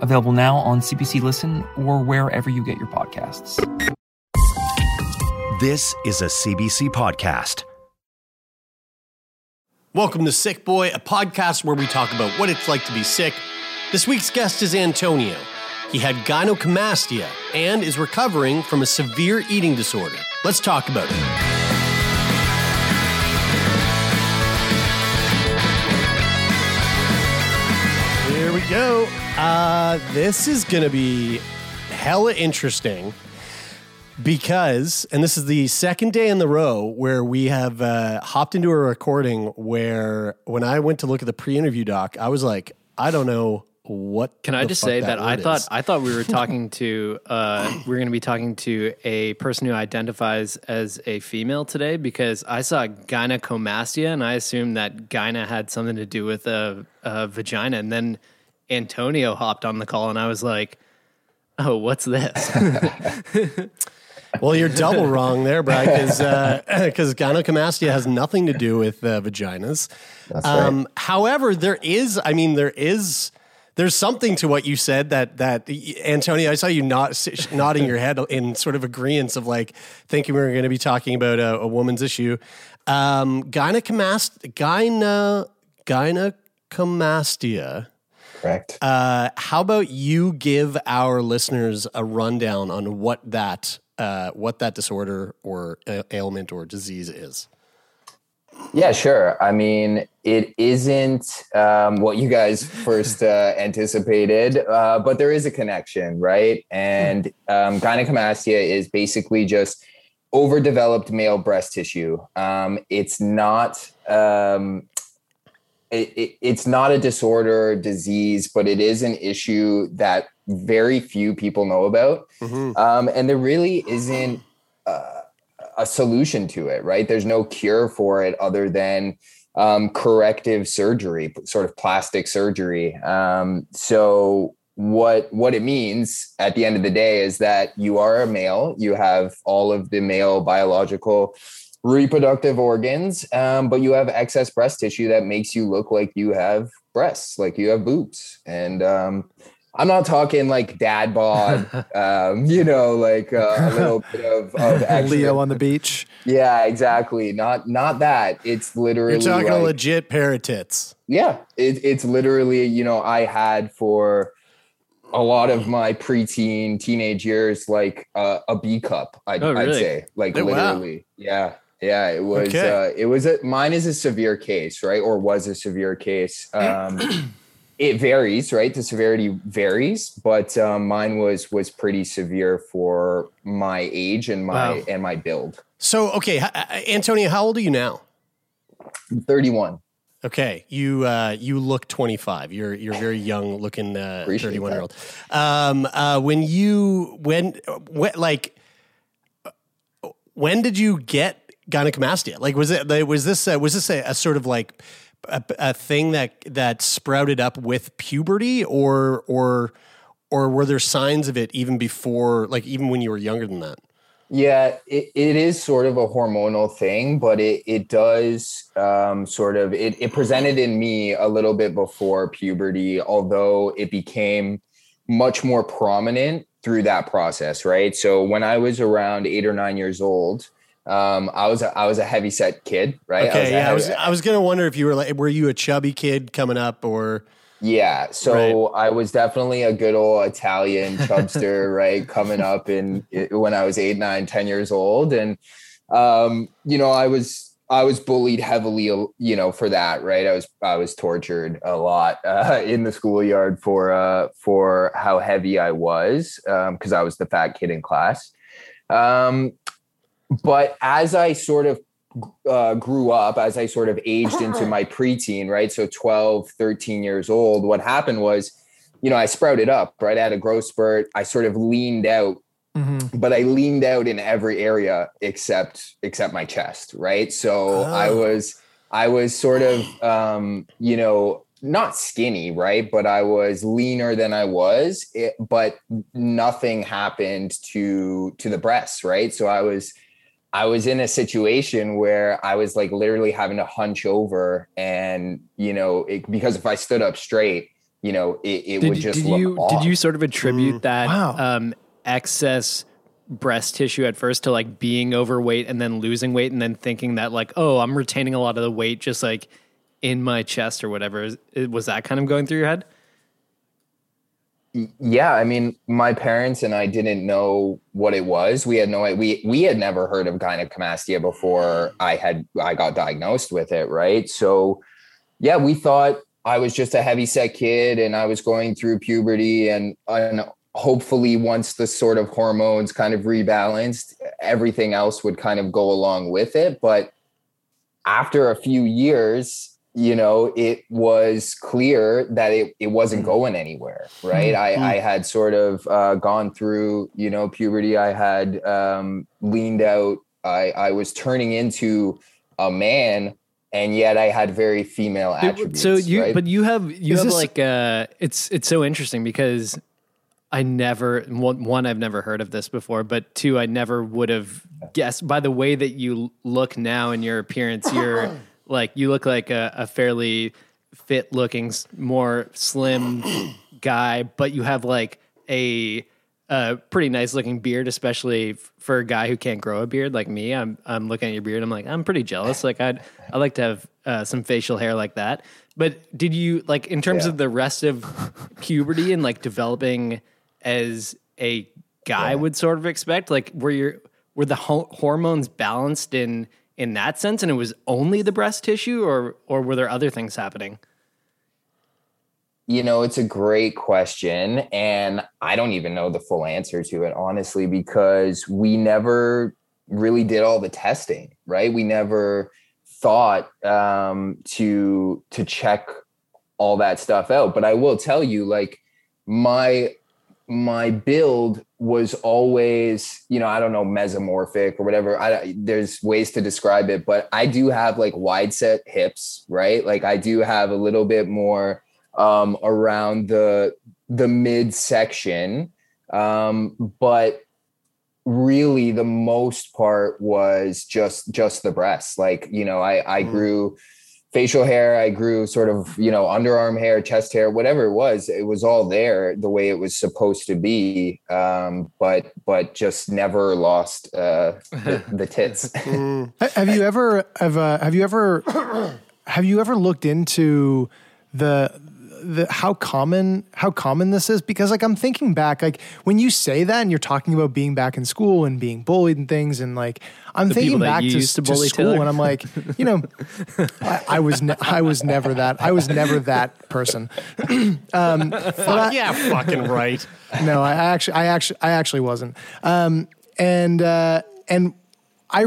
available now on CBC Listen or wherever you get your podcasts. This is a CBC podcast. Welcome to Sick Boy, a podcast where we talk about what it's like to be sick. This week's guest is Antonio. He had gynecomastia and is recovering from a severe eating disorder. Let's talk about it. Here we go. Uh, this is going to be hella interesting because, and this is the second day in the row where we have uh, hopped into a recording where when I went to look at the pre interview doc, I was like, I don't know what. Can I just say that, I thought is. I thought we were talking to uh, we are going to be talking to a person who identifies as a female today because I saw gynecomastia and I assumed that gyna had something to do with a, a vagina, and then Antonio hopped on the call and I was like, "Oh, what's this?" Well, you're double wrong there, Brad, because because gynecomastia has nothing to do with uh, vaginas. That's Um, however, there is, I mean, there is, there's something to what you said that that Antonio, I saw you not nodding your head in sort of agreement of like thinking we were going to be talking about a, a woman's issue. Um, gynecomastia, gyna, gynecomastia. Correct. Uh, how about you give our listeners a rundown on what that uh, what that disorder or ailment or disease is? Yeah, sure. I mean, it isn't um, what you guys first uh, anticipated, uh, but there is a connection, right? And um, gynecomastia is basically just overdeveloped male breast tissue. Um, it's not. It, it, it's not a disorder or disease, but it is an issue that very few people know about. Um, and there really isn't uh, a solution to it, right? There's no cure for it other than um, corrective surgery, sort of plastic surgery. Um, so what what it means at the end of the day is that you are a male, you have all of the male biological reproductive organs, um, but you have excess breast tissue that makes you look like you have breasts, like you have boobs, and um, I'm not talking like dad bod, um, you know, like uh, a little bit of, of Leo on the beach. Yeah, exactly. Not not that. It's literally You're talking like- legit pair of tits. yeah, it, it's literally you know I had for a lot of my preteen teenage years like uh, a B cup. I'd, Oh, I'd say like Oh, wow. literally. Yeah, yeah. It was. Okay. Uh, it was. A, mine is a severe case, right? Or was a severe case. Um, it varies, right? The severity varies, but um, mine was was pretty severe for my age and my Wow. and my build. So, okay, h- uh, Antonio, how old are you now? I'm 31. Okay, you uh, you look 25. You're you're very young looking uh, Appreciate 31 year old. Um, uh, when you when when like when did you get gynecomastia? Like was it was this uh, was this a, a sort of like a, a thing that that sprouted up with puberty or or or were there signs of it even before like even when you were younger than that? Yeah, it, it is sort of a hormonal thing, but it it does um, sort of it, it presented in me a little bit before puberty, although it became much more prominent through that process, right? So when I was around eight or nine years old, um, I was a, I was a heavy set kid, right? I was Okay, yeah, I was I was gonna wonder if you were like were you a chubby kid coming up or Yeah, so I was definitely a good old Italian chubster, right? Coming up in when I was eight, nine, ten years old, and um, you know, I was I was bullied heavily, you know, for that, right? I was I was tortured a lot uh, in the schoolyard for uh, for how heavy I was because I was the fat kid in class. Um, but as I sort of uh, grew up, as I sort of aged into my preteen, right? So 12, 13 years old, what happened was, you know, I sprouted up, right? I had a growth spurt. I sort of leaned out but I leaned out in every area except except my chest, right? So I Oh. was I was sort of um, you know not skinny, right? But I was leaner than I was, it, but nothing happened to to the breasts, right? So I was I was in a situation where I was like literally having to hunch over, and you know, it, because if I stood up straight, you know, it, it Did, would just did look you off. did you sort of attribute that Wow. um, excess breast tissue at first to like being overweight and then losing weight and then thinking that like oh I'm retaining a lot of the weight just like in my chest or whatever was that kind of going through your head yeah i mean my parents and i didn't know what it was. We had no we we had never heard of gynecomastia before i had i got diagnosed with it right? So yeah we thought i was just a heavy set kid and i was going through puberty and and hopefully once the sort of hormones kind of rebalanced everything else would kind of go along with it. But after a few years you know it was clear that it, it wasn't going anywhere right? I, I had sort of uh, gone through you know puberty. I had um, leaned out. I, I was turning into a man and yet i had very female attributes so you right? but you have you Is have this- like uh it's it's so interesting because I never one, one I've never heard of this before, but two I never would have guessed. By the way that you look now in your appearance. You're like you look like a, a fairly fit looking, more slim guy, but you have like a a pretty nice looking beard, especially f- for a guy who can't grow a beard like me. I'm I'm looking at your beard. I'm like I'm pretty jealous. Like I'd I like to have uh, some facial hair like that. But did you like in terms Yeah. of the rest of puberty and like developing as a guy would sort of expect? Like were your were the ho- hormones balanced in in that sense, and it was only the breast tissue, or or were there other things happening? You know, it's a great question. And I don't even know the full answer to it, honestly, because we never really did all the testing, right? We never thought um, to to check all that stuff out. But I will tell you, like my my build was always, you know, I don't know, mesomorphic or whatever. I there's ways to describe it, but I do have like wide set hips, right? Like I do have a little bit more um around the the midsection. Um, but really the most part was just just the breasts. Like, you know, I I grew facial hair i grew sort of you know underarm hair chest hair whatever it was it was all there the way it was supposed to be um, but but just never lost uh, the, the tits. Have you ever have uh, have you ever have you ever looked into the the how common how common this is because like I'm thinking back like when you say that and you're talking about being back in school and being bullied and things and like I'm The thinking back you to, used to to bully, school Taylor? and I'm like you know I, I was ne- I was never that I was never that person um, but I- yeah, fucking right. no, I actually, I actually, I actually wasn't. Um, and uh, and I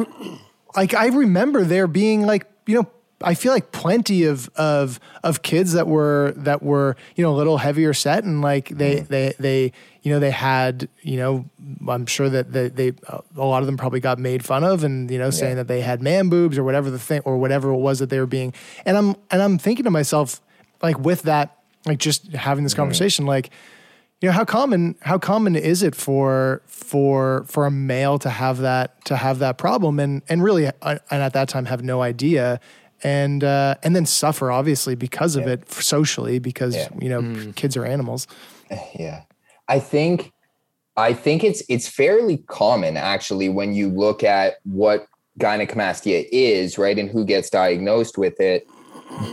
like I remember there being like you know I feel like plenty of of of kids that were that were you know a little heavier set and like they mm. they they you know they had you know I'm sure that they, they a lot of them probably got made fun of and you know saying that they had man boobs or whatever the thing or whatever it was that they were being. And I'm and I'm thinking to myself like with that like just having this mm. conversation like you know how common how common is it for for for a male to have that to have that problem? And and really and at that time have no idea and uh, and then suffer obviously because of it socially because Yeah. you know hmm. kids are animals. Yeah. I think i think it's it's fairly common actually when you look at what gynecomastia is right and who gets diagnosed with it.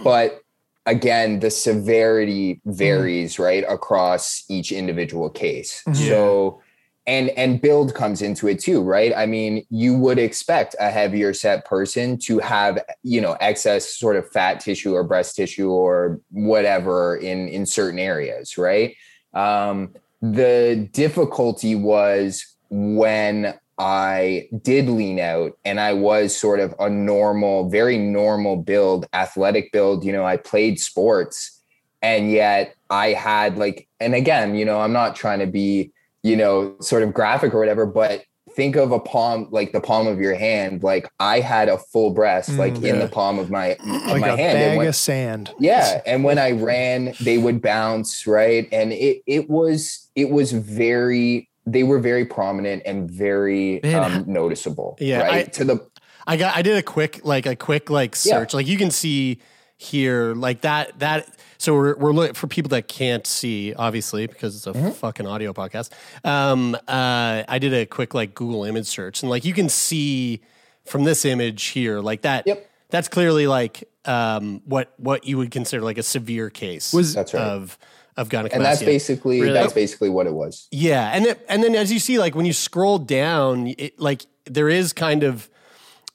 But again the severity mm-hmm. varies right across each individual case. Mm-hmm. So and and build comes into it too right i mean you would expect a heavier set person to have you know excess sort of fat tissue or breast tissue or whatever in in certain areas right um the difficulty was when I did lean out and I was sort of a normal, very normal build, athletic build. You know, I played sports and yet I had like, and again, you know, I'm not trying to be you know, sort of graphic or whatever, but think of a palm like the palm of your hand. Like I had a full breast, like Mm, in the palm of my of like my a hand. And bag when- of sand. yeah, and when I ran, they would bounce, right? And it it was it was very they were very prominent and very Man, um, noticeable. Yeah, right. I- to the I got I did a quick like a quick like Yeah. search. Like you can see here like that that so we're we're looking for people that can't see obviously because it's a Mm-hmm. fucking audio podcast. Um uh I did a quick like Google image search and like you can see from this image here like that Yep. that's clearly like um what what you would consider like a severe case Was- That's right. of of gynecomastia. and that's basically Really? that's basically what it was. Yeah, and it, and then as you see, like when you scroll down, it, like there is kind of,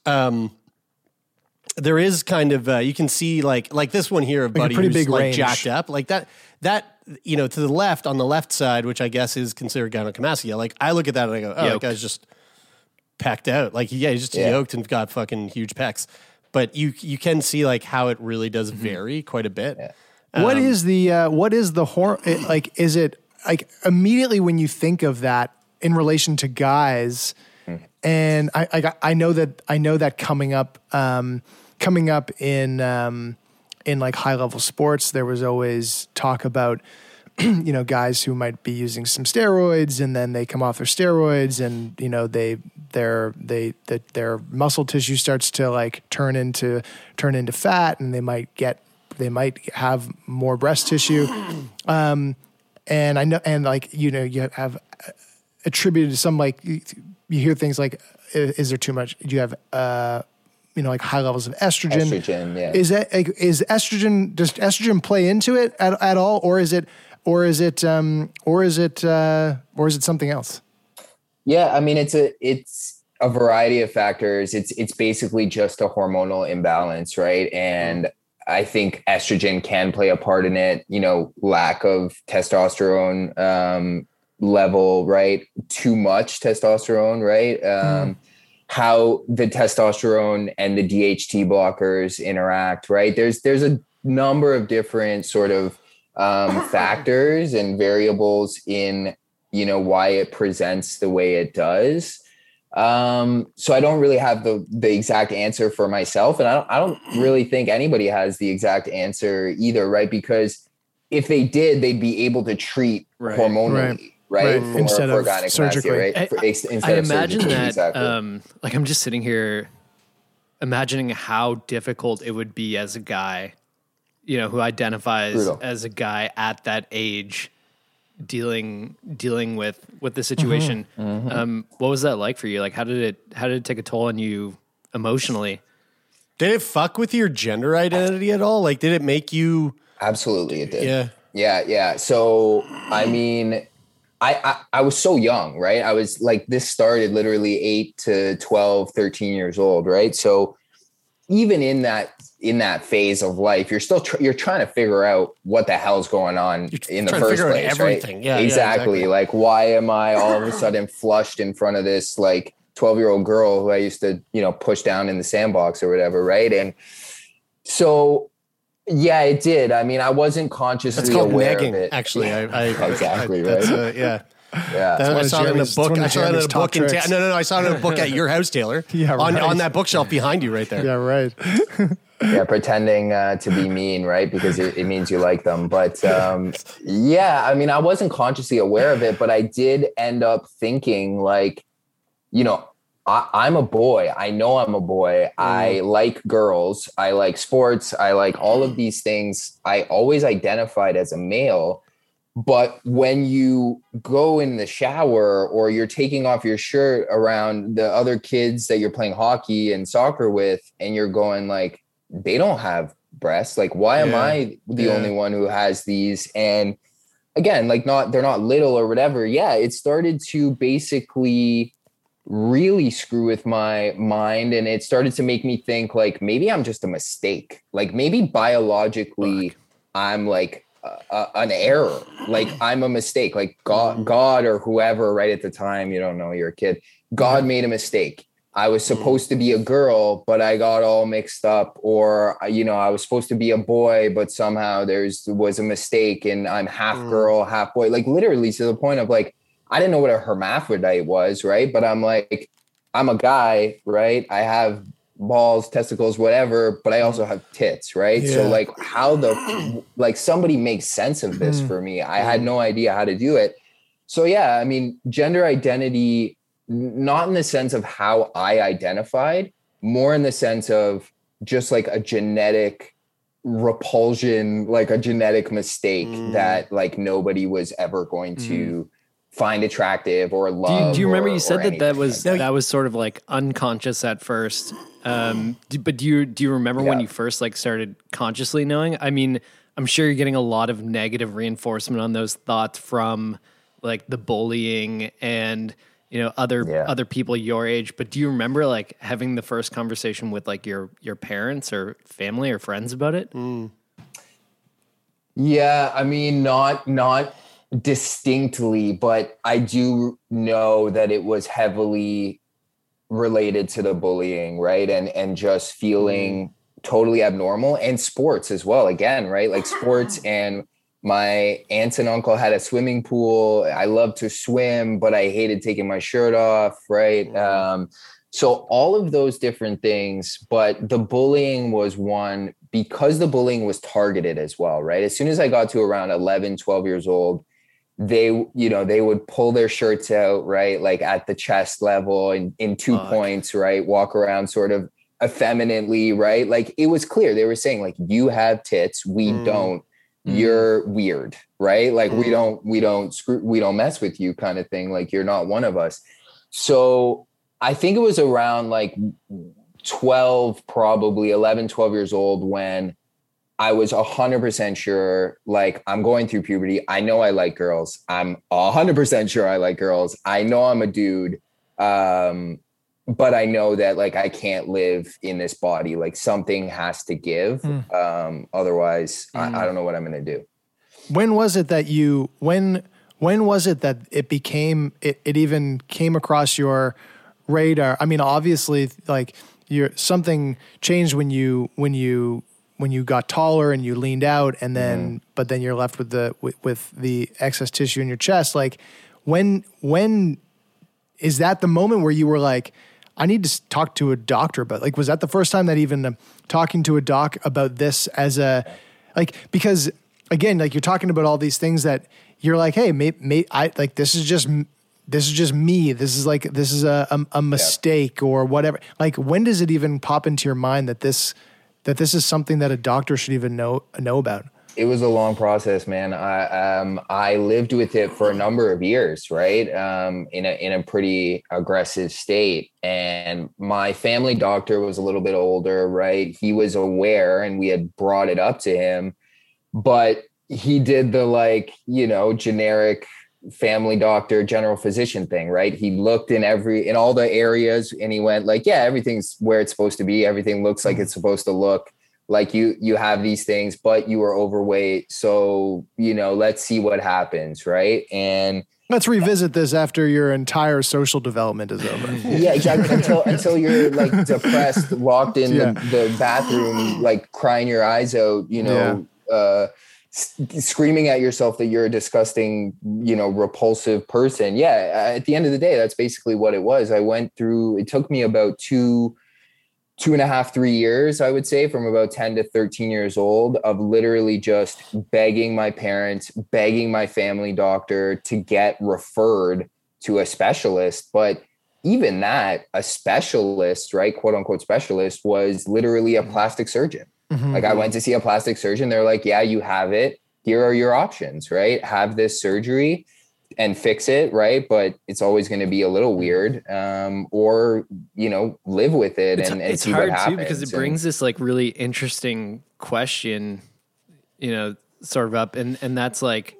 um, there is kind of uh, you can see like like this one here of Like Buddy pretty who's big like range. jacked up, like that that you know to the left on the left side, which I guess is considered gynecomastia. Like I look at that and I go, oh, that guy's just packed out. Like yeah, he's just Yeah. yoked and got fucking huge pecs. But you you can see like how it really does Mm-hmm. vary quite a bit. What Um, is the uh, what is the hor- it, like? Is it like immediately when you think of that in relation to guys? And I, I I know that I know that coming up um, coming up in um, in like high level sports, there was always talk about you know guys who might be using some steroids and then they come off their steroids and you know they their they that their muscle tissue starts to like turn into turn into fat and they might get they might have more breast tissue. Um and i know and like you know you have uh, attributed to some like you, hear things like is there too much do you have uh you know like high levels of estrogen Estrogen, yeah. is that is estrogen does estrogen play into it at, at all or is it or is it um or is it uh or is it something else Yeah, I mean it's a it's a variety of factors. It's it's basically just a hormonal imbalance, right? And I think estrogen can play a part in it. You know, lack of testosterone um, level, right? Too much testosterone, right? Um, How the testosterone and the DHT blockers interact, right? There's there's a number of different sort of um, factors and variables in you know why it presents the way it does um so i don't really have the the exact answer for myself and i don't i don't really think anybody has the exact answer either right because if they did they'd be able to treat Right. hormonally right, Right. For, Instead for of gynecomastia, surgically. right I- For- ex- I instead of imagine surgically, that, exactly. um, like, I'm just sitting here imagining how difficult it would be as a guy, you know, who identifies Brutal. as a guy at that age, dealing dealing with with the situation. Mm-hmm. Um, what was that like for you? Like, how did it how did it take a toll on you emotionally? Did it fuck with your gender identity at all? Like, did it make you? absolutely it did Yeah. Yeah, yeah. So I mean, I, I I was so young, right? I was like this started literally 8 to 12, 13 years old, right? So even in that in that phase of life, you're still tr- you're trying to figure out what the hell's going on You're in the first place, everything. right? Yeah, yeah, exactly. exactly. Like why am I all of a sudden flushed in front of this like 12-year-old girl who I used to, you know, push down in the sandbox or whatever, right? And so yeah, it did. I mean, I wasn't consciously That's called aware negging. of it. Actually, I, I Exactly, I- that's, right? uh, yeah. Yeah. That, I one of saw it in a book. I saw it in Jeremie's a book in ta- no, no, no. I saw it in a book at your house, Taylor. Yeah, on right. on that bookshelf behind you, right there. yeah right yeah, pretending uh, to be mean, right? Because it, it means you like them. But um, yeah, I mean, I wasn't consciously aware of it, but I did end up thinking, like, you know, I, I'm a boy. I know I'm a boy. I mm. like girls. I like sports. I like all of these things. I always identified as a male. But when you go in the shower or you're taking off your shirt around the other kids that you're playing hockey and soccer with, and you're going like, they don't have breasts. Like, why am I the Yeah. only one who has these? And again, like, not they're not little or whatever. Yeah, it started to basically really screw with my mind and it started to make me think like maybe i'm just a mistake. Like maybe biologically i'm like a, a- an error. Like i'm a mistake. Like god mm-hmm. god or whoever right at the time you don't know you're a kid god made a mistake. I was mm-hmm. supposed to be a girl but i got all mixed up or uh, you know i was supposed to be a boy but somehow there's was a mistake and i'm half mm. girl half boy like literally to the point of like I didn't know what a hermaphrodite was, right? But I'm like, I'm a guy, right? I have balls, testicles, whatever, but I also have tits, right? So like how the like somebody makes sense of this Mm. for me. I had no idea how to do it. So yeah, I mean, gender identity not in the sense of how I identified, more in the sense of just like a genetic repulsion, like a genetic mistake Mm. that like nobody was ever going to find attractive or Do you, love. do you remember or- you said that that was like that was sort of like unconscious at first? Um, do, but do you do you remember when you first like started consciously knowing? I mean, I'm sure you're getting a lot of negative reinforcement on those thoughts from like the bullying and you know other Yeah. other people your age. But do you remember like having the first conversation with like your your parents or family or friends about it? Yeah, I mean, not not distinctly, but I do know that it was heavily related to the bullying, right? And and just feeling totally abnormal and sports as well. Again, right? Like sports and my aunt and uncle had a swimming pool. I loved to swim, but I hated taking my shirt off, right? Um, so all of those different things, but the bullying was one because the bullying was targeted as well, right? As soon as I got to around 11, 12 years old, they, you know, they would pull their shirts out, right? Like at the chest level and in two Fuck. points, right? Walk around sort of effeminately, right? Like it was clear they were saying, like, you have tits, we Mm. don't, Mm. you're weird, right? Like we Mm. don't, we don't screw, we don't mess with you kind of thing. Like you're not one of us. So I think it was around like 12, probably 11, 12 years old when I was 100% sure, like, I'm going through puberty. I know I like girls. I'm 100% sure I like girls. I know I'm a dude. Um, but I know that, like, I can't live in this body. Like, something has to give. Mm. Um, otherwise, I, I don't know what I'm going to do. when was it that you when when was it that it became it, it even came across your radar i mean obviously like you're something changed when you when you when you got taller and you leaned out and then but then you're left with the with, with the excess tissue in your chest like when when is that the moment where you were like i need to talk to a doctor but like was that the first time that even um, talking to a doc about this as a like because again like you're talking about all these things that you're like hey may, may, i like this is just this is just me. This is like this is a, a, a mistake or whatever. Like when does it even pop into your mind that this that this is something that a doctor should even know know about it was a long process, man. I um I lived with it for a number of years, right? Um, in a in a pretty aggressive state, and my family doctor was a little bit older, right? He was aware, and we had brought it up to him, but he did the like you know generic family doctor general physician thing right? He looked in every in all the areas and he went like yeah everything's where it's supposed to be. Everything looks like it's supposed to look like you you have these things but you are overweight. So you know let's see what happens right? And let's revisit this after your entire social development is over. Yeah exactly. Until until you're like depressed locked in Yeah. the, the bathroom like crying your eyes out you know uh s- screaming at yourself that you're a disgusting you know repulsive person. Yeah at the end of the day that's basically what it was. I went through it took me about two two and a half three years i would say from about 10 to 13 years old of literally just begging my parents begging my family doctor to get referred to a specialist. But even that a specialist right quote unquote specialist was literally a mm-hmm. plastic surgeon like i went to see a plastic surgeon. They're like yeah you have it. Here are your options right? Have this surgery and fix it right? But it's always going to be a little weird um, or you know live with it it's, and, and it's see hard what happens too because it And- brings this like really interesting question you know sort of up and and that's like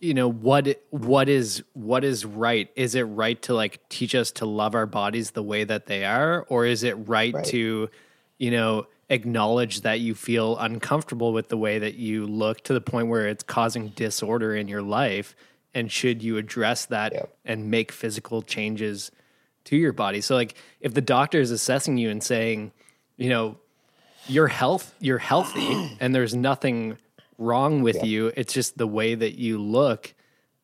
you know what what is what is right? Is it right to like teach us to love our bodies the way that they are or is it right, Right. to you know acknowledge that you feel uncomfortable with the way that you look to the point where it's causing disorder in your life and should you address that Yep. and make physical changes to your body so like if the doctor is assessing you and saying you know you're health you're healthy and there's nothing wrong with you it's just the way that you look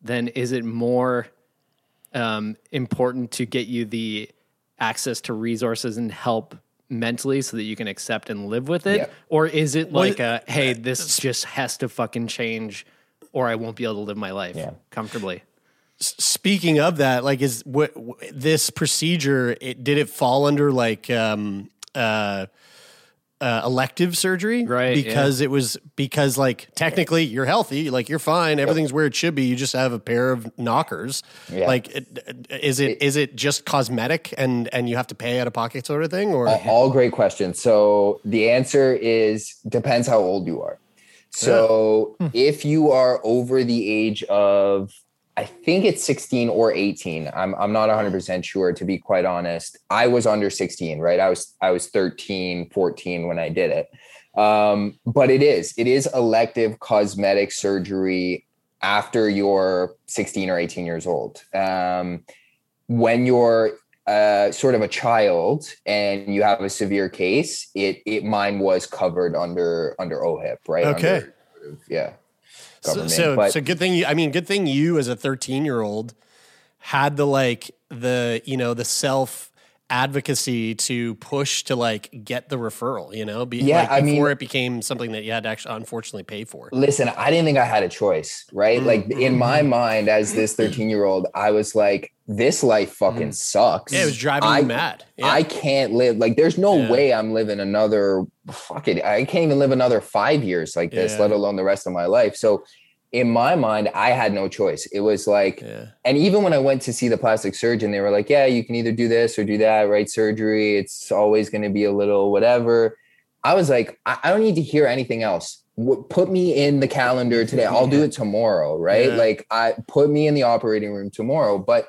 then is it more um, important to get you the access to resources and help mentally so that you can accept and live with it? Yeah. Or is it Well, like a, hey, this just has to fucking change or I won't be able to live my life Yeah. comfortably? Speaking of that, like, is what w- this procedure? It, did it fall under like um, uh, uh, elective surgery? Right, Because it was because like technically you're healthy, like you're fine, everything's where it should be. You just have a pair of knockers. Yeah. Like, is it is it just cosmetic and and you have to pay out of pocket sort of thing, or all, all great questions. So the answer is depends how old you are. So if you are over the age of, I think it's 16 or 18. I'm I'm not 100% sure to be quite honest. I was under 16, right? I was I was 13, 14 when I did it. Um, but it is it is elective cosmetic surgery after you're 16 or 18 years old. Um, when you're uh, sort of a child and you have a severe case, it it mine was covered under under OHIP, right? Okay. Under, yeah. So Government. so, but so good thing you. I mean, good thing you as a 13 year old had the like the you know the self advocacy to push to like get the referral. You know, be, Yeah, like, I mean- before it became something that you had to actually unfortunately pay for. listen, I didn't think I had a choice, right? Mm, like in my mm-hmm. mind, as this 13 year old, I was like, this life fucking mm. sucks. Yeah, it was driving I, you mad. Yeah. I can't live like there's no Yeah. way I'm living another fuck it. I can't even live another five years like this, let alone the rest of my life. So in my mind, I had no choice. It was like, yeah. and even when I went to see the plastic surgeon, they were like, yeah, you can either do this or do that, right? Surgery, it's always going to be a little whatever. I was like, I, I don't need to hear anything else. W- Put me in the calendar today. I'll do it tomorrow, right? Yeah. Like, I put me in the operating room tomorrow. But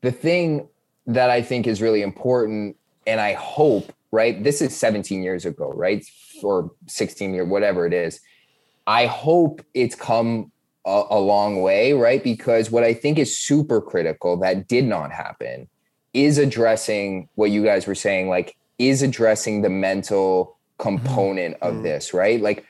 the thing that I think is really important, and I hope, right? This is 17 years ago, right? Or 16 year, whatever it is. I hope it's come a, a long way, right? Because what I think is super critical that did not happen is addressing what you guys were saying, like, is addressing the mental component of mm-hmm. this, right? Like,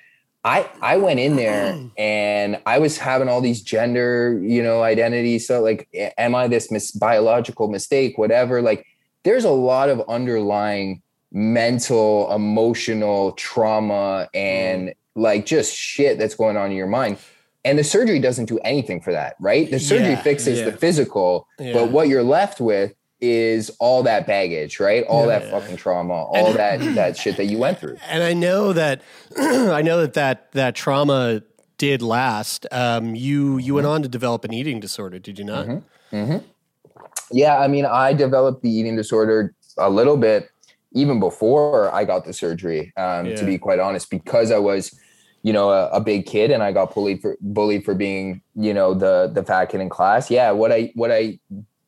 I I went in there and I was having all these gender, you know, identities. So like, am I this mis- biological mistake? Whatever. Like, there's a lot of underlying mental, emotional trauma mm-hmm. and like just shit that's going on in your mind. And the surgery doesn't do anything for that, right? The surgery Yeah, fixes yeah. the physical, Yeah. but what you're left with is all that baggage, right? All that fucking trauma, all that that shit that you went through. And I know that I know that that that trauma did last. Um, you you went on to develop an eating disorder, did you not? Yeah, I mean, I developed the eating disorder a little bit even before I got the surgery. Um, Yeah. To be quite honest, because I was, you know, a, a big kid and I got bullied for bullied for being, you know, the the fat kid in class. Yeah, what I what I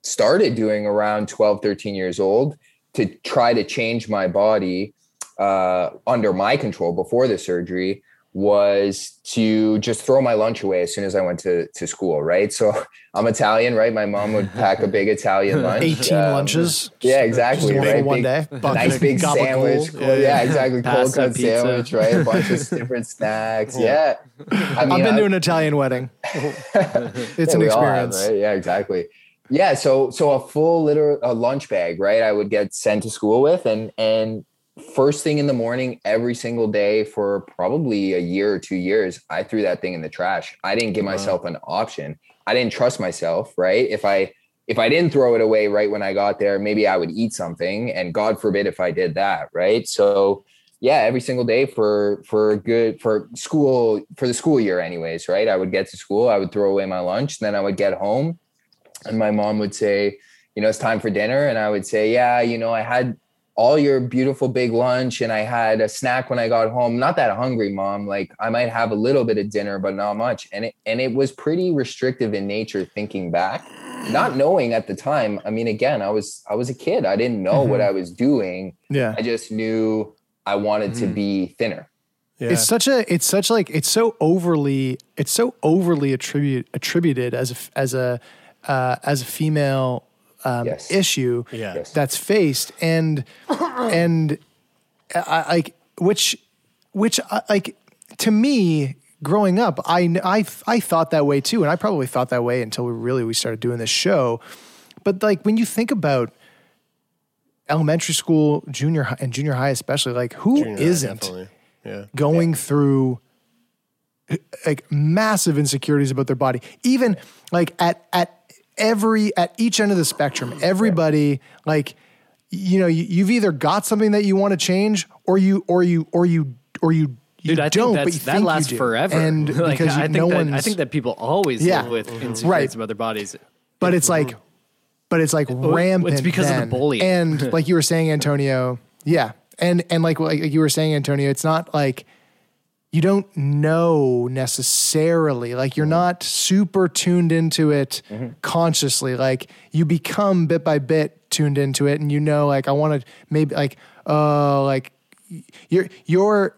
started doing around 12, 13 years old to try to change my body uh, under my control before the surgery was to just throw my lunch away as soon as I went to, to school, right? So I'm Italian, right? My mom would pack a big Italian lunch. 18 um, lunches. Yeah, exactly. Just one right? one Big- day. Bucket nice of big gabagool. sandwich. Yeah, Yeah, yeah. exactly. Cold cut pizza. sandwich, right? A bunch of different snacks. Yeah. I I've been I- to an Italian wedding. It's yeah, an we all have, experience. right? Yeah, exactly. Yeah, so so a full liter a lunch bag, right? I would get sent to school with, and and first thing in the morning, every single day for probably a year or two years, I threw that thing in the trash. I didn't give myself an option. I didn't trust myself, right? If I if I didn't throw it away right when I got there, maybe I would eat something, and God forbid if I did that, right? So yeah, every single day for for good for school for the school year, anyways, right? I would get to school, I would throw away my lunch, then I would get home, and my mom would say, you know, it's time for dinner, and I would say, yeah, you know, I had all your beautiful big lunch and I had a snack when I got home. Not that hungry, mom. Like I might have a little bit of dinner, but not much. And it and it was pretty restrictive in nature thinking back. Not mm-hmm. knowing at the time. I mean, again, I was I was a kid. I didn't know what mm-hmm. I was doing. Yeah. I just knew I wanted to mm-hmm. be thinner. Yeah. It's such a it's such like it's so overly it's so overly attribute attributed as a f- as a uh, as a female um, Yes. issue Yeah. Yes. that's faced and and I, like which which I, like to me growing up I, I I thought that way too and I probably thought that way until we really we started doing this show but like when you think about elementary school, junior high, and junior high especially, like who Junior high, not. Yeah. going through like massive insecurities about their body even like at at every at each end of the spectrum everybody like you know you, you've either got something that you want to change or you or you or you or you you Dude, I don't think but you that you lasts do. forever. and like, because I you, think no that, one's I think that people always Yeah. live with insecurities Right. about their bodies. but it's like mm-hmm. but it's like rampant it's because of the then. bullying. and like you were saying antonio yeah and and like like you were saying antonio it's not like you don't know necessarily like you're not super tuned into it consciously like you become bit by bit tuned into it and you know like i want to maybe like uh like your your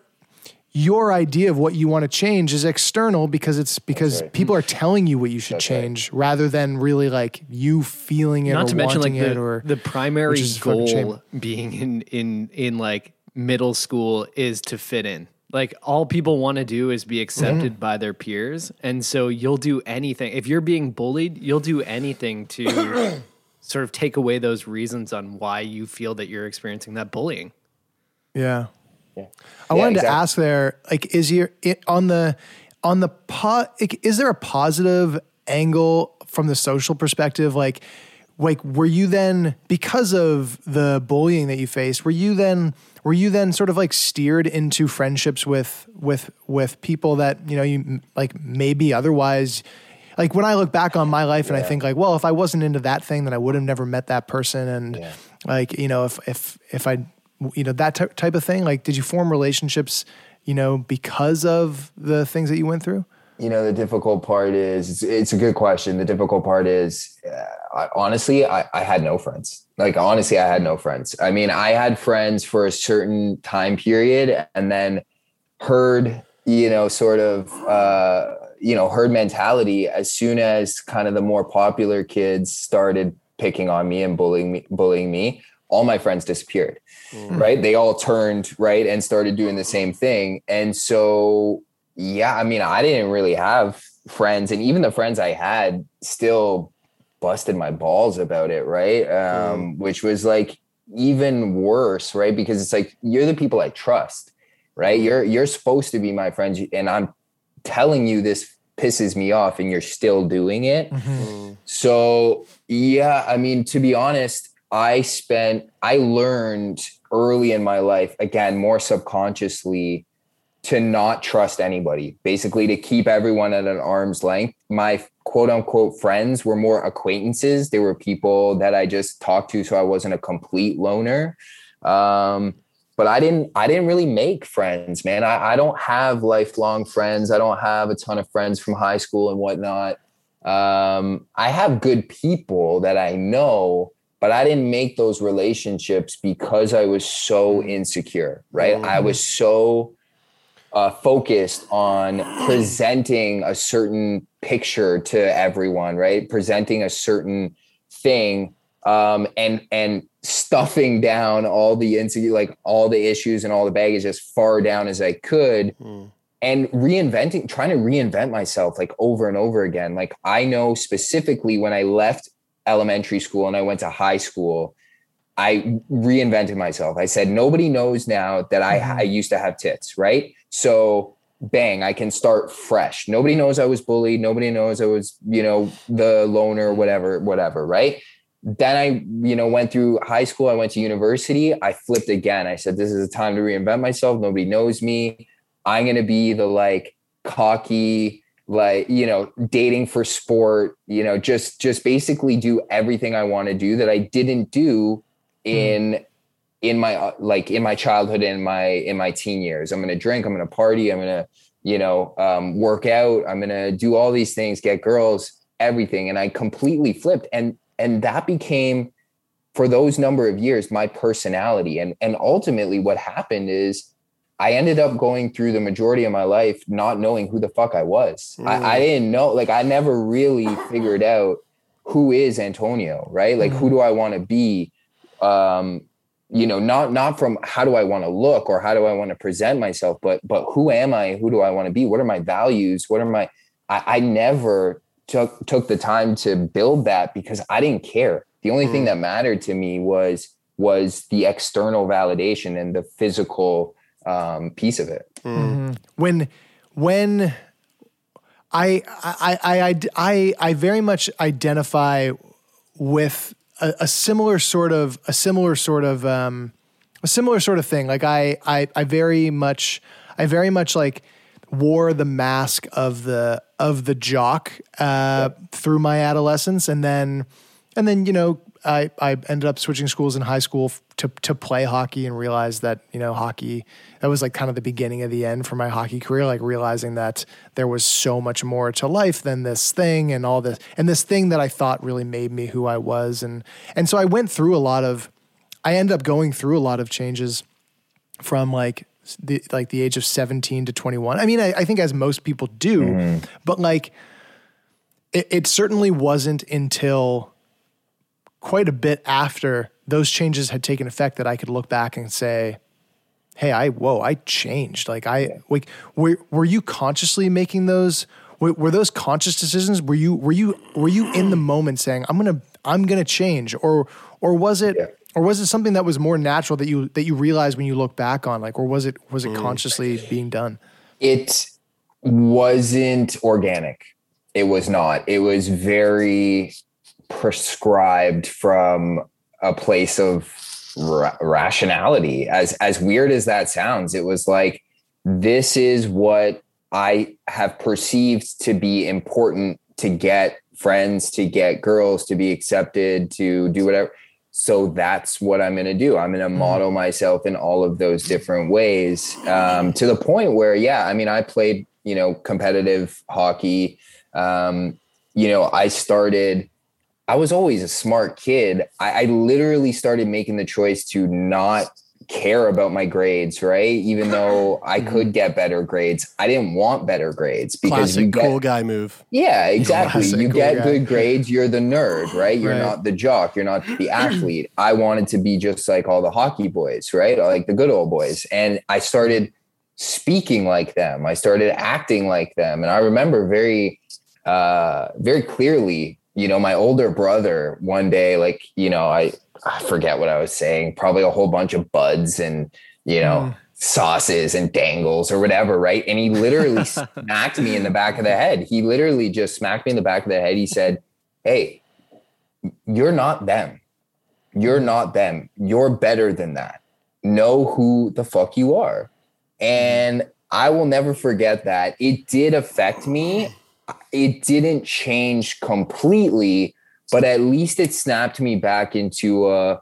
your idea of what you want to change is external because it's because right. people are telling you what you should That's right. change rather than really like you feeling it Not or to mention like wanting it the, or the primary which is a fucking shame. goal being in in in like middle school is to fit in. Like all people want to do is be accepted Mm-hmm. by their peers, and so you'll do anything. If you're being bullied, you'll do anything to sort of take away those reasons on why you feel that you're experiencing that bullying. Yeah. yeah. I Yeah, wanted to ask there, like, is your it, on the on the po- like, is there a positive angle from the social perspective? Like, like were you then because of the bullying that you faced? Were you then were you then sort of like steered into friendships with with with people that you know you like maybe otherwise. Like when I look back on my life and I think like, well, if I wasn't into that thing, then I would have never met that person. And like, you know, if if if I, you know, that ty- type of thing. Like, did you form relationships, you know, because of the things that you went through? You know, the difficult part is it's, it's a good question. The difficult part is, uh, I, honestly, I, I had no friends. Like, honestly, I had no friends. I mean, I had friends for a certain time period and then herd, you know, sort of, uh, you know, herd mentality as soon as kind of the more popular kids started picking on me and bullying me, bullying me, all my friends disappeared. Right. They all turned right and started doing the same thing. And so yeah, I mean, I didn't really have friends, and even the friends I had still busted my balls about it, right? Um, mm. Which was like even worse, right? Because it's like you're the people I trust, right? Mm. You're you're supposed to be my friends, and I'm telling you this pisses me off, and you're still doing it. Mm-hmm. Mm. So yeah, I mean, to be honest, I spent I learned early in my life, again, more subconsciously to not trust anybody, basically to keep everyone at an arm's length. My quote unquote friends were more acquaintances. They were people that I just talked to, so I wasn't a complete loner. Um, but I didn't I didn't really make friends, man. I, I don't have lifelong friends. I don't have a ton of friends from high school and whatnot. Um, I have good people that I know, but I didn't make those relationships because I was so insecure, right? I was so uh, focused on presenting a certain picture to everyone, right? Presenting a certain thing, um, and and stuffing down all the insecure, like all the issues and all the baggage as far down as I could, and reinventing, trying to reinvent myself like over and over again. Like I know specifically when I left elementary school and I went to high school. I reinvented myself. I said, nobody knows now that I, I used to have tits, right? So bang, I can start fresh. Nobody knows I was bullied. Nobody knows I was, you know, the loner, whatever, whatever, right? Then I, you know, went through high school. I went to university. I flipped again. I said, this is a time to reinvent myself. Nobody knows me. I'm going to be the like cocky, like, you know, dating for sport, you know, just, just basically do everything I want to do that I didn't do hmm. in in my uh, like in my childhood in my in my teen years. I'm gonna drink i'm gonna party i'm gonna you know um, work out i'm gonna do all these things get girls everything. And i completely flipped. And and that became for those number of years my personality. And and ultimately what happened is i ended up going through the majority of my life not knowing who the fuck i was. I, I didn't know like i never really figured out who is antonio right? Like who do i want to be? Um you know not not from how do i want to look or how do i want to present myself but but who am i who do i want to be what are my values what are my i, I never took took the time to build that because i didn't care The only Mm. thing that mattered to me was was the external validation and the physical um, piece of it. Mhm. When when I I I I I, I very much identify with a, a similar sort of a similar sort of um, a similar sort of thing. Like I I I very much I very much like wore the mask of the of the jock uh, through my adolescence, and then and then you know I I ended up switching schools in high school to to play hockey and realized that you know hockey that was like kind of the beginning of the end for my hockey career. Like realizing that there was so much more to life than this thing and all this and this thing that I thought really made me who I was and and so I went through a lot of I ended up going through a lot of changes from like the like the age of 17 to 21 i mean i, I think as most people do mm-hmm. but like it, it certainly wasn't until quite a bit after those changes had taken effect that i could look back and say hey i whoa i changed. Like i like were, were you consciously making those were, were those conscious decisions? Were you were you were you in the moment saying i'm gonna i'm gonna change or or was it or was it something that was more natural that you that you realized when you look back on? Like or was it was it mm. consciously being done? It wasn't organic. It was not. It was very prescribed from a place of ra- rationality. As as weird as that sounds, it was like this is what I have perceived to be important to get friends, to get girls, to be accepted, to do whatever. So that's what I'm going to do. I'm going to model myself in all of those different ways um, to the point where, yeah, I mean, I played, you know, competitive hockey. Um, you know, I started, I was always a smart kid. I, I literally started making the choice to not care about my grades, right? Even though I could get better grades, I didn't want better grades because Classic you get, cool guy move. yeah, exactly. Classic you cool get guy. good grades, you're the nerd, right? You're Right. not the jock, you're not the athlete. I wanted to be just like all the hockey boys, right? Like the good old boys. And I started speaking like them. I started acting like them. And I remember very uh very clearly, you know, my older brother one day like, you know, I I forget what I was saying, probably a whole bunch of buds and, you know, mm. sauces and dangles or whatever, right? And he literally smacked me in the back of the head. He literally just smacked me in the back of the head. He said, Hey, you're not them. You're not them. You're better than that. Know who the fuck you are. Mm. And I will never forget that. It did affect me. It didn't change completely, but at least it snapped me back into a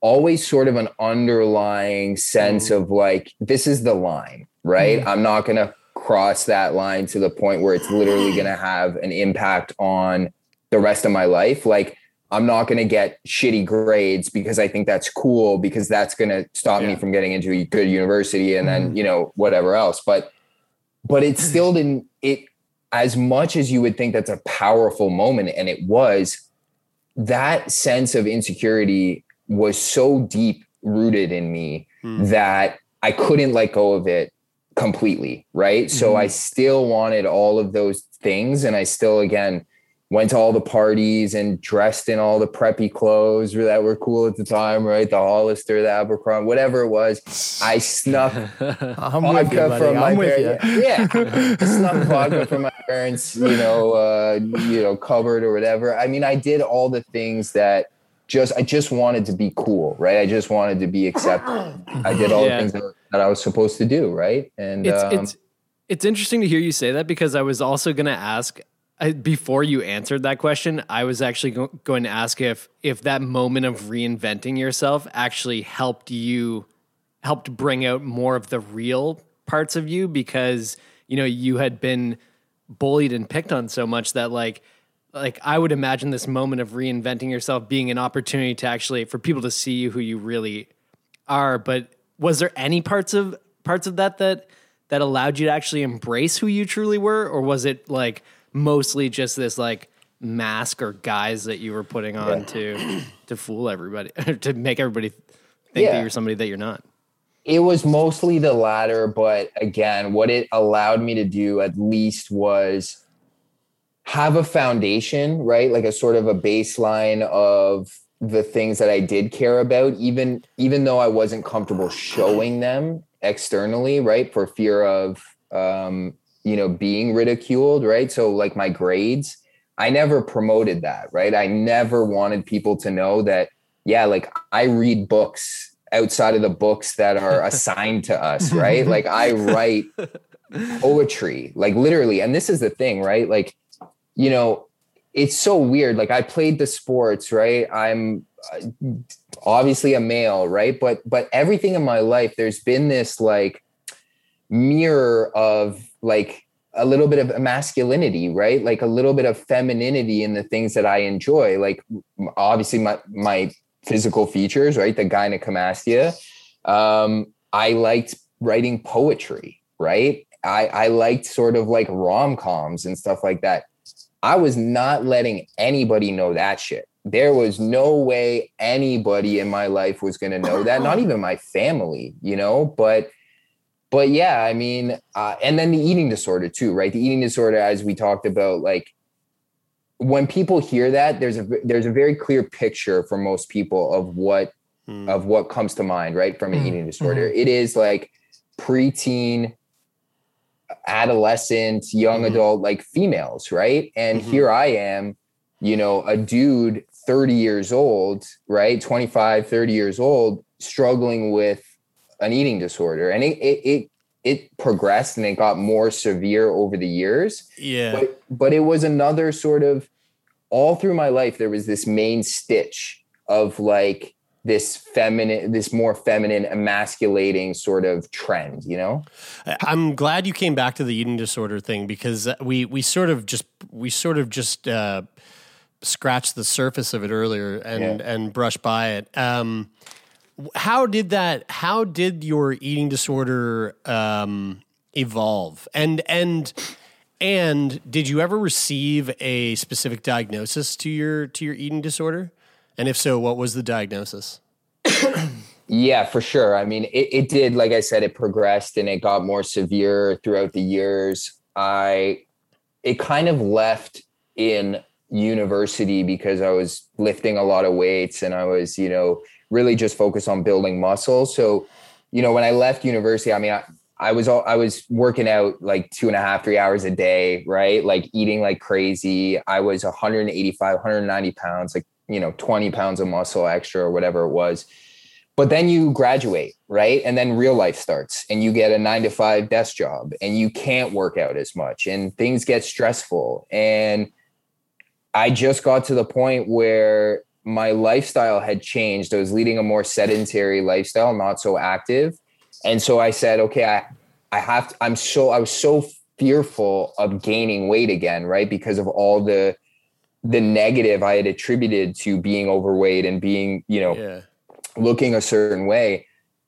always sort of an underlying sense mm. of like, this is the line, right? Mm. I'm not going to cross that line to the point where it's literally going to have an impact on the rest of my life. Like, I'm not going to get shitty grades because I think that's cool because that's going to stop me from getting into a good university and then, mm. you know, whatever else. But, but it still didn't, it, as much as you would think that's a powerful moment, and it was, that sense of insecurity was so deep rooted in me hmm. that I couldn't let go of it completely. Right. So hmm. I still wanted all of those things. And I still, again, went to all the parties and dressed in all the preppy clothes that were cool at the time, right? The Hollister, the Abercrombie, whatever it was. I snuck I'm with you, vodka from my parents. you. Yeah, I snuck vodka from my parents, you know, uh, you know, cupboard or whatever. I mean, I did all the things that just I just wanted to be cool, right? I just wanted to be accepted. I did all Yeah. the things that, that I was supposed to do, right? And it's um, it's it's interesting to hear you say that because I was also going to ask I, before you answered that question. I was actually go, going to ask if if that moment of reinventing yourself actually helped you helped bring out more of the real parts of you because you know you had been bullied and picked on so much that like like I would imagine this moment of reinventing yourself being an opportunity to actually for people to see who you really are but was there any parts of parts of that that that allowed you to actually embrace who you truly were or was it like mostly just this like mask or guise that you were putting on to to fool everybody to make everybody think that you're somebody that you're not it was mostly the latter, but again, what it allowed me to do at least was have a foundation, right? Like a sort of a baseline of the things that I did care about, even even though I wasn't comfortable showing them externally, right? For fear of um, you know, being ridiculed, right? So like my grades, I never promoted that, right? I never wanted people to know that, yeah, like I read books outside of the books that are assigned to us, right? like I write poetry, like literally. And this is the thing, right? Like, you know, it's so weird. Like I played the sports, right? I'm uh, obviously a male, right? But but everything in my life, there's been this like mirror of like a little bit of masculinity, right? Like a little bit of femininity in the things that I enjoy. Like obviously my my physical features, right? The gynecomastia. Um, I liked writing poetry, right? I, I liked sort of like rom coms and stuff like that. I was not letting anybody know that shit. There was no way anybody in my life was going to know that, not even my family, you know, but but yeah, I mean, uh, and then the eating disorder too, right? The eating disorder, as we talked about, like when people hear that, there's a there's a very clear picture for most people of what mm. of what comes to mind, right, from an mm. eating disorder. Mm-hmm. It is like preteen, adolescent, young mm-hmm. adult, like females, right? And mm-hmm. here I am, you know, a dude 30 years old, right? 25, 30 years old, struggling with an eating disorder. And it it it, it progressed and it got more severe over the years. Yeah. But but it was another sort of all through my life, there was this main stitch of like this feminine this more feminine emasculating sort of trend you know i'm glad you came back to the eating disorder thing because we we sort of just we sort of just uh scratched the surface of it earlier and yeah. and brushed by it um how did that how did your eating disorder um evolve and and and did you ever receive a specific diagnosis to your to your eating disorder and if so, what was the diagnosis? yeah, for sure. I mean, it, it did, like I said, it progressed and it got more severe throughout the years. I, it kind of left in university because I was lifting a lot of weights and I was, you know, really just focus on building muscle. So, you know, when I left university, I mean, I, I was all, I was working out like two and a half, three hours a day, right? Like eating like crazy. I was 185, 190 pounds, like you know 20 pounds of muscle extra or whatever it was but then you graduate right and then real life starts and you get a 9 to 5 desk job and you can't work out as much and things get stressful and i just got to the point where my lifestyle had changed. I was leading a more sedentary lifestyle not so active. And so i said okay i i have to, i'm so i was so fearful of gaining weight again right? Because of all the the negative I had attributed to being overweight and being, you know, yeah. looking a certain way,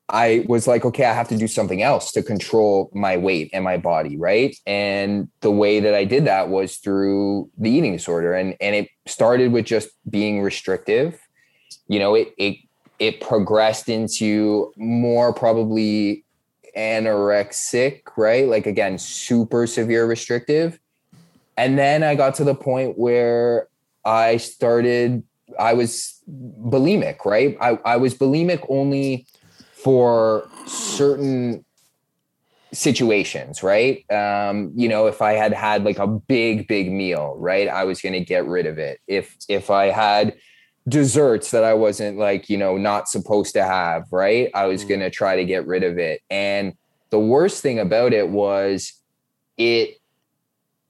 I was like, okay, I have to do something else to control my weight and my body, right? And the way that I did that was through the eating disorder, and and it started with just being restrictive. You know, it it it progressed into more probably anorexic, right? Like again, super severe restrictive and then I got to the point where I started, I was bulimic, right? I, I was bulimic only for certain situations, right? Um, you know, if I had had like a big, big meal, right, I was going to get rid of it. If if I had desserts that I wasn't like, you know, not supposed to have, right, I was mm. going to try to get rid of it. And the worst thing about it was it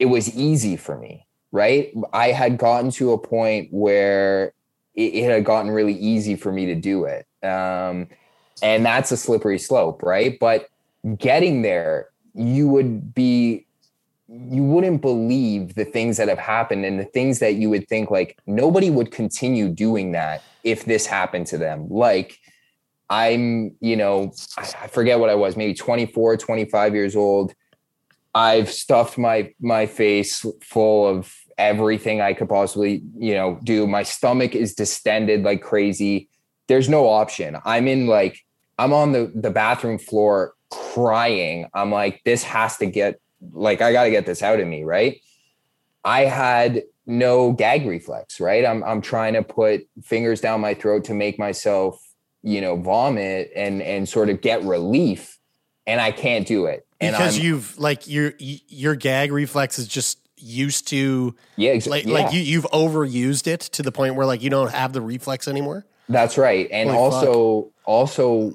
it was easy for me, right? I had gotten to a point where it, it had gotten really easy for me to do it. Um, and that's a slippery slope, right? But getting there, you would be you wouldn't believe the things that have happened and the things that you would think like nobody would continue doing that if this happened to them like i'm you know i forget what i was maybe 24 25 years old I've stuffed my my face full of everything I could possibly, you know, do. My stomach is distended like crazy. There's no option. I'm in like I'm on the the bathroom floor crying. I'm like this has to get like I got to get this out of me, right? I had no gag reflex, right? I'm I'm trying to put fingers down my throat to make myself, you know, vomit and and sort of get relief, and I can't do it. And because I'm- you've like your your gag reflex is just used to yeah, ex- like yeah. like you you've overused it to the point where like you don't have the reflex anymore. That's right. And Holy also also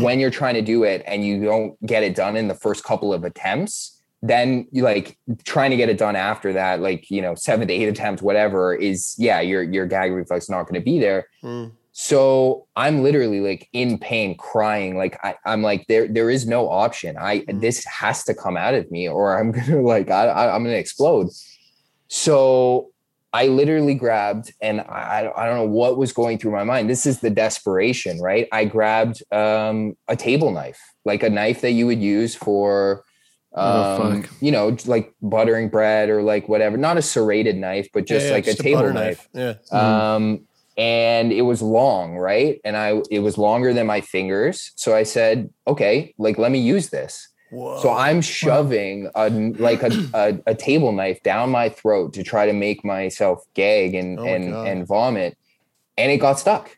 when you're trying to do it and you don't get it done in the first couple of attempts, then you like trying to get it done after that, like, you know, seven to eight attempts, whatever, is yeah, your your gag reflex is not going to be there. Mm. So I'm literally like in pain, crying. Like I, I'm like there. There is no option. I this has to come out of me, or I'm gonna like I, I, I'm gonna explode. So I literally grabbed, and I, I don't know what was going through my mind. This is the desperation, right? I grabbed um, a table knife, like a knife that you would use for, Oh, um, fuck. you know, like buttering bread or like whatever. Not a serrated knife, but just Yeah, like just a table butter knife. Yeah. Um, and it was long, right? And I it was longer than my fingers. So I said, okay, like let me use this. So I'm shoving a like a, a, a table knife down my throat to try to make myself gag and Oh my and God. and vomit, and it got stuck.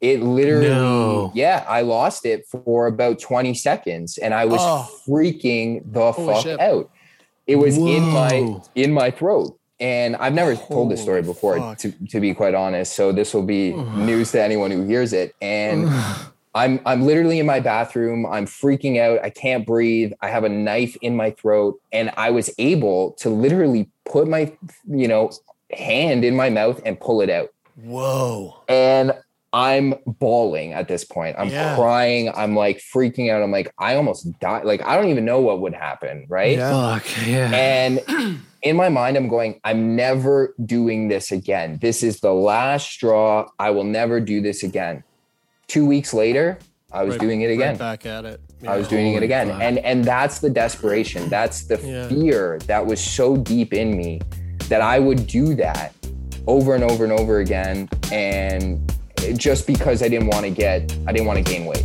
It literally, No. yeah, I lost it for about 20 seconds, and I was Oh. freaking the Holy fuck shit. out. It was in my in my throat. And I've never told this story before, fuck. to, to be quite honest. So this will be news to anyone who hears it. And I'm I'm literally in my bathroom. I'm freaking out. I can't breathe. I have a knife in my throat, and I was able to literally put my you know hand in my mouth and pull it out. Whoa. And I'm bawling at this point. I'm Yeah. crying. I'm like freaking out. I'm like I almost died. Like I don't even know what would happen. Right. Yeah. Fuck yeah. And in my mind, I'm going, I'm never doing this again. This is the last straw. I will never do this again. Two weeks later, I was Right- doing it right again. back at it. I was Yeah. doing it again. fuck. And and that's the desperation. That's the Yeah. fear that was so deep in me that I would do that over and over and over again. And just because I didn't want to get, I didn't want to gain weight.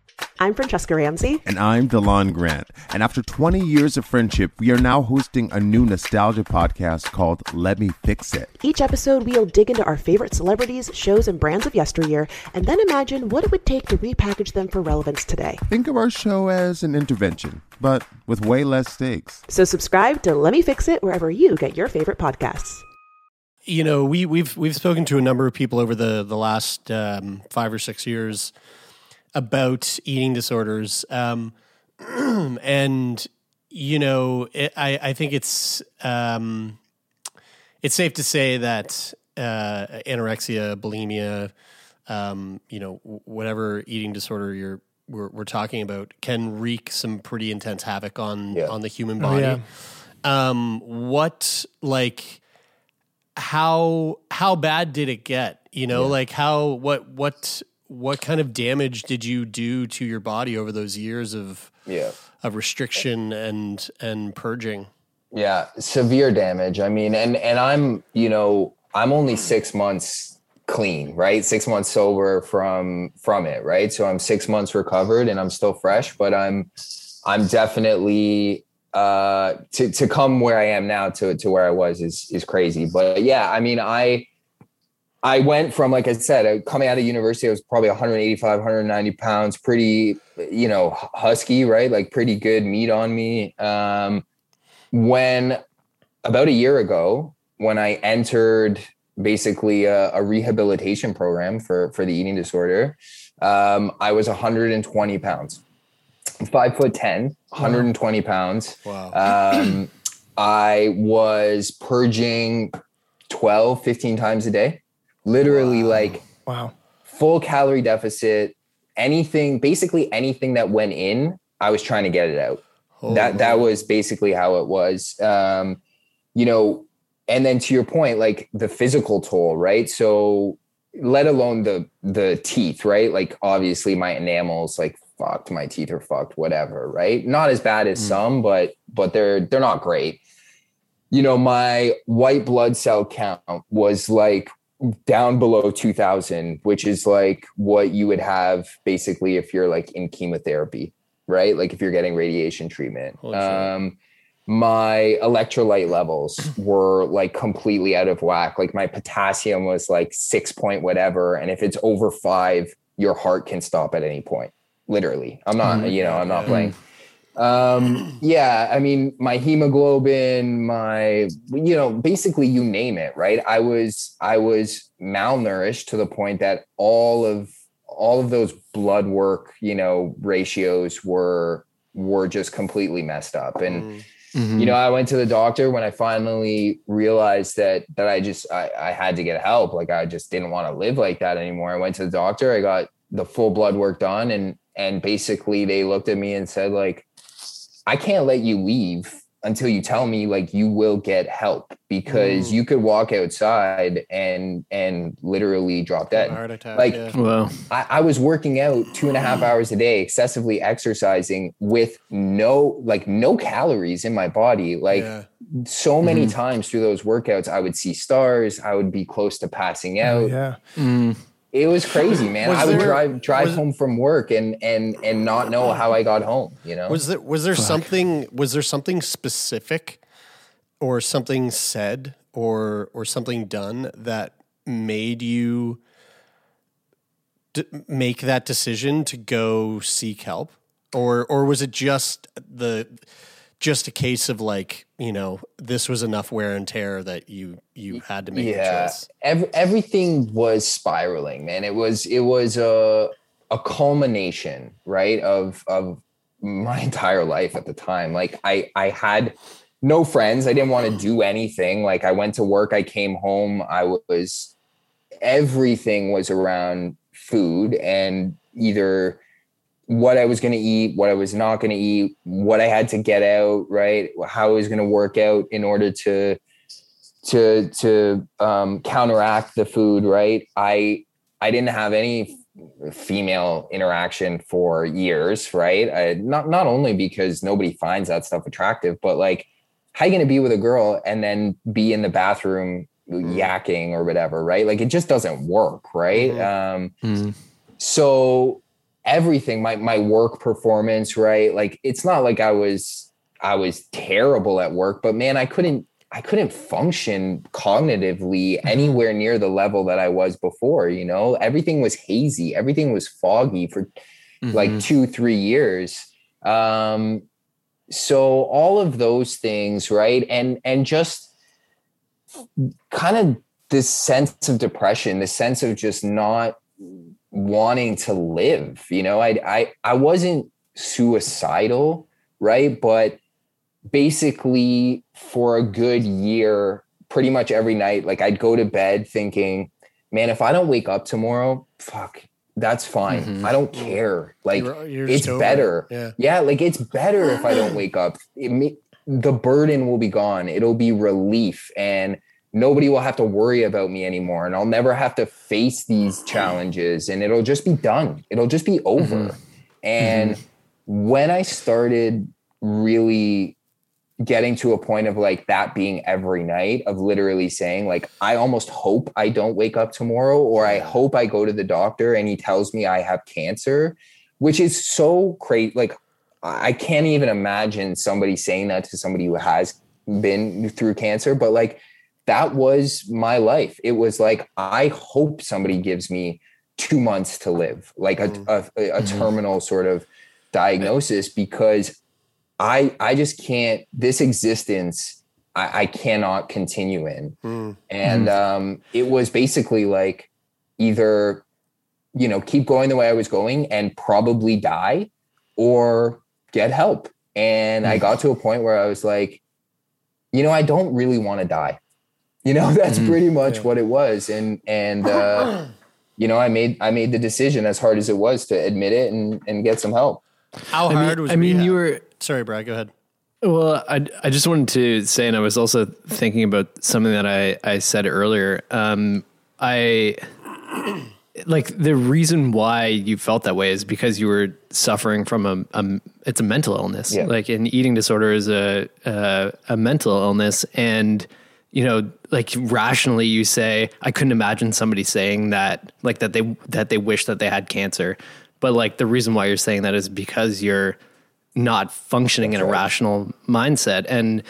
I'm Franchesca Ramsey. And I'm DeLon Grant. And after 20 years of friendship, we are now hosting a new nostalgia podcast called Let Me Fix It. Each episode, we'll dig into our favorite celebrities, shows, and brands of yesteryear, and then imagine what it would take to repackage them for relevance today. Think of our show as an intervention, but with way less stakes. So, subscribe to Let Me Fix It wherever you get your favorite podcasts. you know we we've we've spoken to a number of people over the the last um, five or six years about eating disorders um, and you know it, I I think it's um, it's safe to say that uh, anorexia bulimia um, you know whatever eating disorder you're we're, we're talking about can wreak some pretty intense havoc on Yeah. on the human Oh, body yeah. um what like how how bad did it get you know like how what what what kind of damage did you do to your body over those years of Yeah. of restriction and and purging Yeah, severe damage. I mean, and and I'm, you know, I'm only 6 months clean, right? 6 months sober from from it, right? So I'm 6 months recovered and I'm still fresh, but I'm I'm definitely uh to to come where I am now to to where I was is is crazy. But yeah, I mean, I I went from, like I said, uh, coming out of university, I was probably 185, 190 pounds, pretty, you know, husky, right? Like pretty good meat on me. Um, when about a year ago, when I entered basically a, a rehabilitation program for for the eating disorder, um, I was 120 pounds, five foot 10, 120 pounds. wow Um, I was purging 12, 15 times a day, literally like Wow. full calorie deficit, anything, basically anything that went in, I was trying to get it out. that that was basically how it was. Um, you know, and then to your point, like the physical toll, right? So let alone the the teeth, right? Like obviously my enamels like fucked, my teeth are fucked, whatever, right? Not as bad as some, but but they're they're not great. You know, my white blood cell count was like down below 2000, which is like what you would have basically if you're like in chemotherapy, right? Like if you're getting radiation treatment. Holy shit. Um my electrolyte levels were like completely out of whack. Like my potassium was like six point whatever. And if it's over five, your heart can stop at any point. Literally. I'm not, Mhm. you know, I'm not playing. Um, yeah, I mean, my hemoglobin, my, you know, basically you name it, right? I was, I was malnourished to the point that all of, all of those blood work, you know, ratios were, were just completely messed up. And, you know, I went to the doctor when I finally realized that that I just I, I had to get help. Like I just didn't want to live like that anymore. I went to the doctor, I got the full blood work done, and and basically they looked at me and said, like, I can't let you leave until you tell me like you will get help because Mm. you could walk outside and and literally drop dead. Heart attack, like yeah. Wow. I, I was working out two and a half hours a day, excessively exercising with no like no calories in my body. Like Yeah. so many Mhm. times through those workouts, I would see stars. I would be close to passing out. yeah. It was crazy, man. Was I would there- drive drive was- home from work and and and not know how I got home. You know, Was there was there something was there something specific or something said or or something done that made you d- make that decision to go seek help or or was it just the just a case of like you know this was enough wear and tear that you you had to make a choice Ev- everything was spiraling, man. It was it was a a culmination, right, of of my entire life at the time. Like I I had no friends. I didn't want to do anything. Like I went to work, I came home, I was everything was around food and either what I was going to eat, what I was not going to eat, what I had to get out, right? How I was going to work out in order to to to um, counteract the food, right? I I didn't have any female interaction for years, right? I, not not only because nobody finds that stuff attractive, but like, how you going to be with a girl and then be in the bathroom yakking or whatever, right? Like, it just doesn't work, right? Um, so everything my my work performance right? Like it's not like i was i was terrible at work but man i couldn't i couldn't function cognitively anywhere near the level that i was before you know? Everything was hazy. Everything was foggy for like 2 3 years. Um so all of those things right? And and just kind of this sense of depression this sense of just not wanting to live you know? I i i wasn't suicidal right? But basically for a good year pretty much every night like i'd go to bed thinking man if i don't wake up tomorrow fuck that's fine. Mhm. i don't care. Like You're- you're it's just better. it. Yeah. yeah like it's better if i don't wake up. It may, the burden will be gone. It'll be relief. And nobody will have to worry about me anymore and i'll never have to face these mm-hmm. challenges and it'll just be done. It'll just be over. Mm-hmm. And mm-hmm. when i started really getting to a point of like that being every night of literally saying like i almost hope i don't wake up tomorrow or i hope i go to the doctor and he tells me i have cancer which is so crazy like i I can't even imagine somebody saying that to somebody who has been through cancer but like that was my life it was like i hope somebody gives me two months to live like a, a, a, a terminal sort of diagnosis because I I just can't this existence I, I cannot continue in. Mm. And um it was basically like either you know keep going the way I was going and probably die or get help. And I got to a point where I was like, you know, I don't really want to die. You know, that's pretty much what it was. And and uh you know, I made I made the decision as hard as it was to admit it and and get some help. How I mean- hard was I mean, rehab? you were. Sorry, Brad. Go ahead. Well, I, I just wanted to say, and I was also thinking about something that I, I said earlier. Um, I like the reason why you felt that way is because you were suffering from a, a it's a mental illness. Yeah. Like an eating disorder is a, a a mental illness, and you know, like rationally, you say, I couldn't imagine somebody saying that, like that they that they wish that they had cancer, but like the reason why you're saying that is because you're not functioning in a rational mindset, and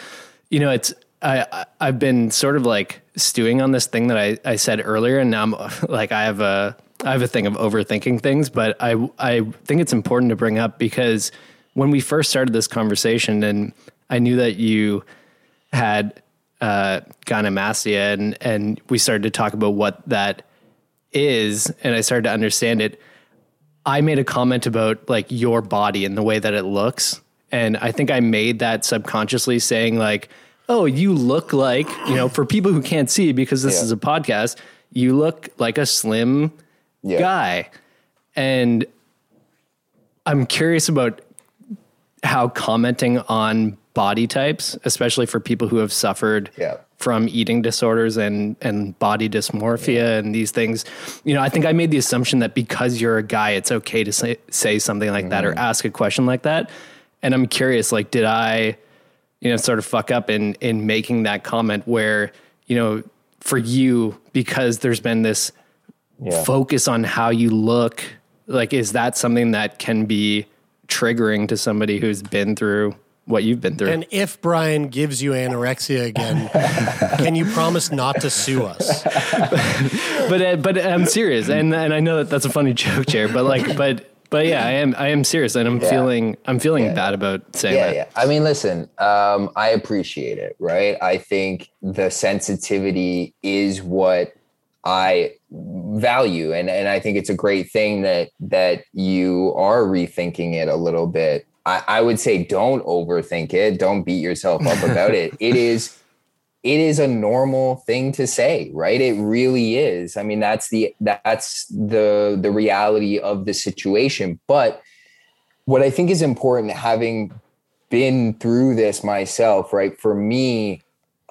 you know, it's I, I I've been sort of like stewing on this thing that I, I said earlier, and now I'm like I have a I have a thing of overthinking things, but I I think it's important to bring up because when we first started this conversation, and I knew that you had uh, gynecomastia, and and we started to talk about what that is, and I started to understand it. I made a comment about like your body and the way that it looks, and I think I made that subconsciously, saying like, "Oh, you look like you know." For people who can't see, because this Yeah. is a podcast, you look like a slim Yeah. guy, and I'm curious about how commenting on body types, especially for people who have suffered Yeah. from eating disorders and and body dysmorphia and these things, you know, I think I made the assumption that because you're a guy, it's okay to say say something like that or mm-hmm. ask a question like that. And I'm curious, like, did I, you know, sort of fuck up in in making that comment where, you know, for you, because there's been this Yeah. focus on how you look like is that something that can be triggering to somebody who's been through what you've been through And if Brian gives you anorexia again, can you promise not to sue us? but uh, but i'm serious and and i know that that's a funny joke chair but like but but yeah i am i am serious and i'm Yeah. feeling i'm feeling bad about saying yeah, that yeah. I mean, listen, um, I appreciate it, right? I think the sensitivity is what I value, and and I think it's a great thing that that you are rethinking it a little bit. I, I would say don't overthink it. Don't beat yourself up about it. It is it is a normal thing to say right it really is i mean that's the that's the the reality of the situation but what i think is important having been through this myself right for me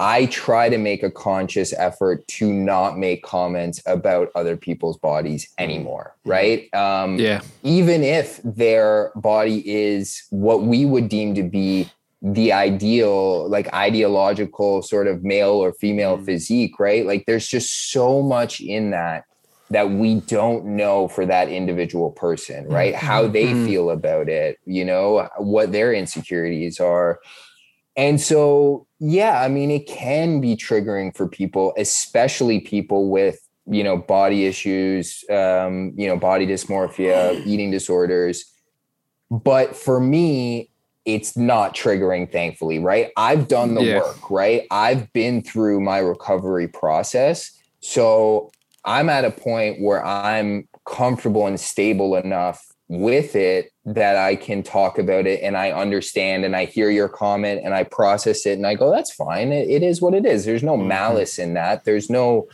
i try to make a conscious effort to not make comments about other people's bodies anymore right? Um yeah. even if their body is what we would deem to be the ideal like ideological sort of male or female physique right? Like there's just so much in that that we don't know for that individual person right? How they Mhm. feel about it you know what their insecurities are. And so yeah i mean it can be triggering for people especially people with you know body issues um you know body dysmorphia eating disorders. But for me it's not triggering thankfully right? I've done the Yeah. work right? I've been through my recovery process. So i'm at a point where i'm comfortable and stable enough with it that i can talk about it and i understand and i hear your comment and i process it and i go that's fine. It, it is what it is. There's no malice in that. There's no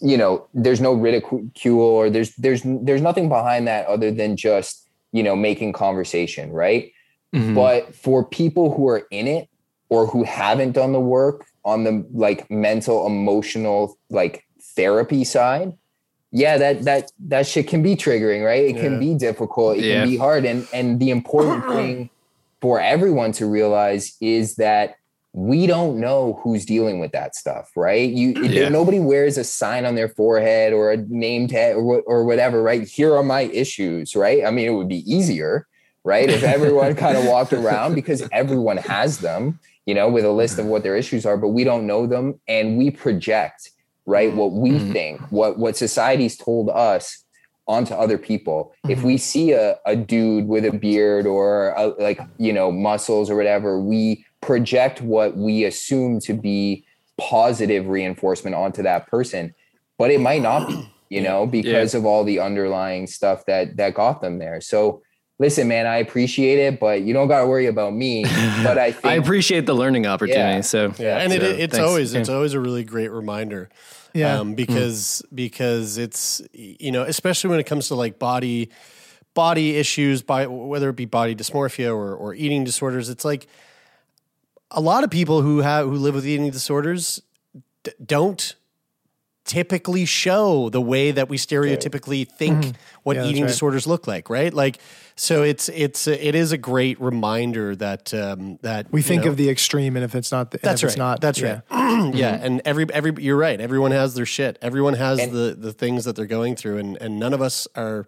you know there's no ridicule or there's there's there's nothing behind that other than just you know making conversation right? Mhm. but for people who are in it or who haven't done the work on the like mental emotional like therapy side yeah that that that shit can be triggering right? It Yeah. can be difficult. It Yeah. can be hard. And and the important thing for everyone to realize is that we don't know who's dealing with that stuff right? You Yeah. nobody wears a sign on their forehead or a name tag or, or whatever right? Here are my issues right? I mean it would be easier right? If everyone kind of walked around because everyone has them you know with a list of what their issues are but we don't know them and we project right what we Mhm. think what what society's told us onto other people if we see a, a dude with a beard or a, like you know muscles or whatever we project what we assume to be positive reinforcement onto that person but it might not be you know because of all the underlying stuff that that got them there so listen man i appreciate it but you don't got to worry about me but i think i appreciate the learning opportunity Yeah. so Yeah, and it, it's thanks. always it's always a really great reminder. Yeah. um, because because it's you know especially when it comes to like body body issues, by whether it be body dysmorphia or or eating disorders, it's like a lot of people who have who live with eating disorders d- don't typically show the way that we stereotypically think Mhm. what Yeah, eating right. disorders look like, right? Like, so it's it's it is a great reminder that um, that We think know- of the extreme, and if it's not, the, that's right. it's not, That's yeah. right. yeah, and every every you're right. Everyone has their shit. Everyone has And- the the things that they're going through, and and none of us are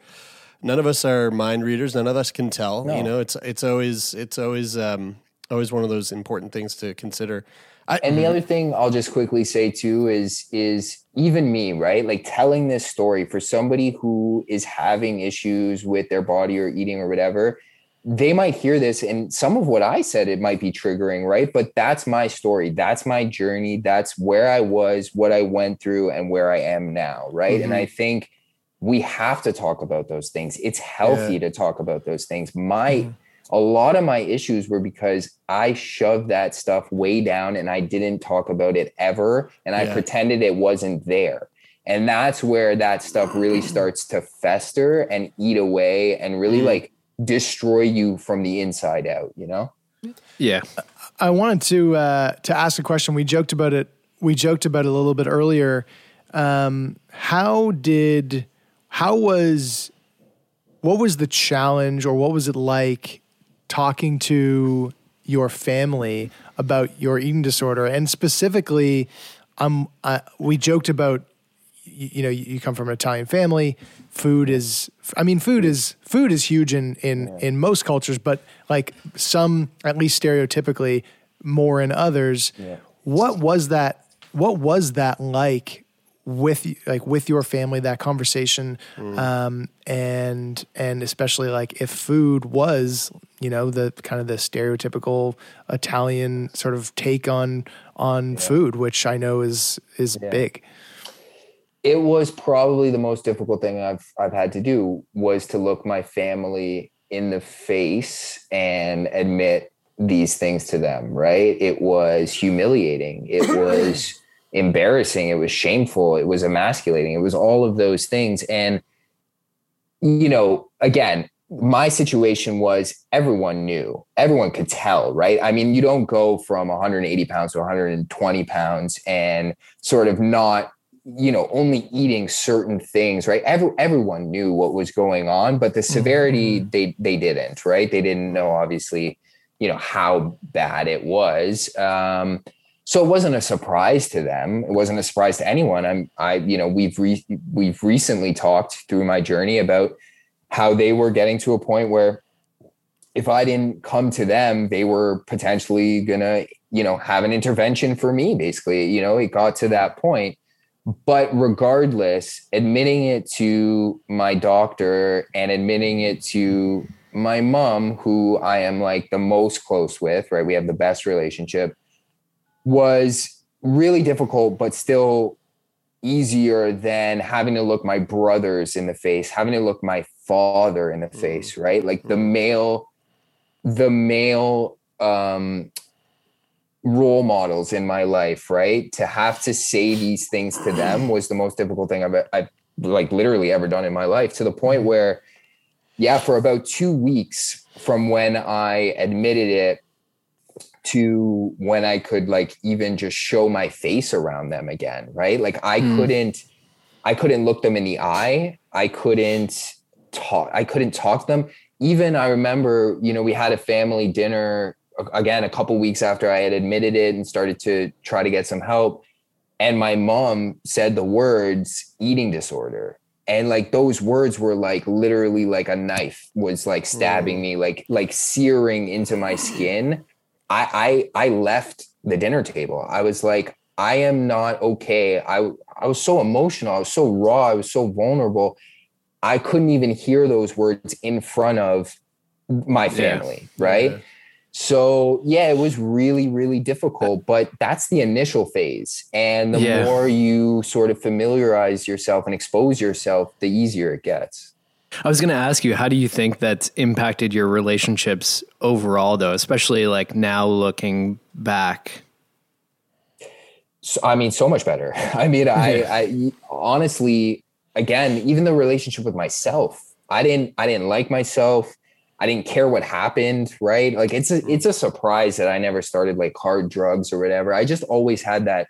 none of us are mind readers. None of us can tell. No. You know, it's it's always it's always um always one of those important things to consider. I, and the other thing I'll just quickly say too is is even me, right? Like telling this story for somebody who is having issues with their body or eating or whatever, they might hear this and some of what I said it might be triggering, right? But that's my story. That's my journey. That's where I was, what I went through and where I am now, right? And Mhm. I think we have to talk about those things. It's healthy to talk about those things. My a lot of my issues were because I shoved that stuff way down and I didn't talk about it ever and I Yeah. pretended it wasn't there. And that's where that stuff really starts to fester and eat away and really like destroy you from the inside out, you know? Yeah. I wanted to uh, to ask a question. We joked about it. We joked about it a little bit earlier. Um, how did how was what was the challenge, or what was it like talking to your family about your eating disorder, and specifically, um, we joked about you, you know you, you come from an Italian family. Food is, I mean, food is food is huge in in in most cultures, but like some, at least stereotypically, more in others. What was that? What was that like with like with your family? That conversation, um, and and especially like if food was you know the kind of the stereotypical Italian sort of take on on food, which I know is is big. it was probably the most difficult thing I've I've had to do was to look my family in the face and admit these things to them, right? It was humiliating. It was embarrassing. It was shameful. It was emasculating. It was all of those things. And, you know, again, my situation was everyone knew, everyone could tell, right? I mean, you don't go from 180 pounds to 120 pounds and sort of not you know only eating certain things right Every, everyone knew what was going on but the severity they they didn't right they didn't know obviously you know how bad it was um so it wasn't a surprise to them. It wasn't a surprise to anyone. I'm i you know we've re- we've recently talked through my journey about how they were getting to a point where if i didn't come to them they were potentially gonna you know have an intervention for me basically. You know it got to that point. But regardless admitting it to my doctor and admitting it to my mom who i am like the most close with right? We have the best relationship was really difficult but still easier than having to look my brothers in the face having to look my father in the mm-hmm. face right? Like the mm-hmm. male the male um role models in my life, right? To have to say these things to them was the most difficult thing I've, I've like literally ever done in my life to the point mm-hmm. where, yeah, for about two weeks from when I admitted it to when I could like even just show my face around them again, right? Like I Mm. couldn't, I couldn't look them in the eye. I couldn't talk. I couldn't talk to them. Even I remember, you know, we had a family dinner again a couple weeks after I had admitted it and started to try to get some help. And my mom said the words eating disorder. And like those words were like literally like a knife was like stabbing me, like like searing into my skin. I I I left the dinner table. I was like, I am not okay. I I was so emotional. I was so raw. I was so vulnerable. I couldn't even hear those words in front of my Yeah. family, right? So yeah, it was really, really difficult, but that's the initial phase. And the Yeah. more you sort of familiarize yourself and expose yourself, the easier it gets. I was going to ask you, how do you think that's impacted your relationships overall, though, especially like now looking back? So, I mean, so much better. I mean, I, I honestly, again, even the relationship with myself, I didn't, I didn't like myself. I didn't care what happened. Right. Like it's a, mm-hmm. it's a surprise that I never started like hard drugs or whatever. I just always had that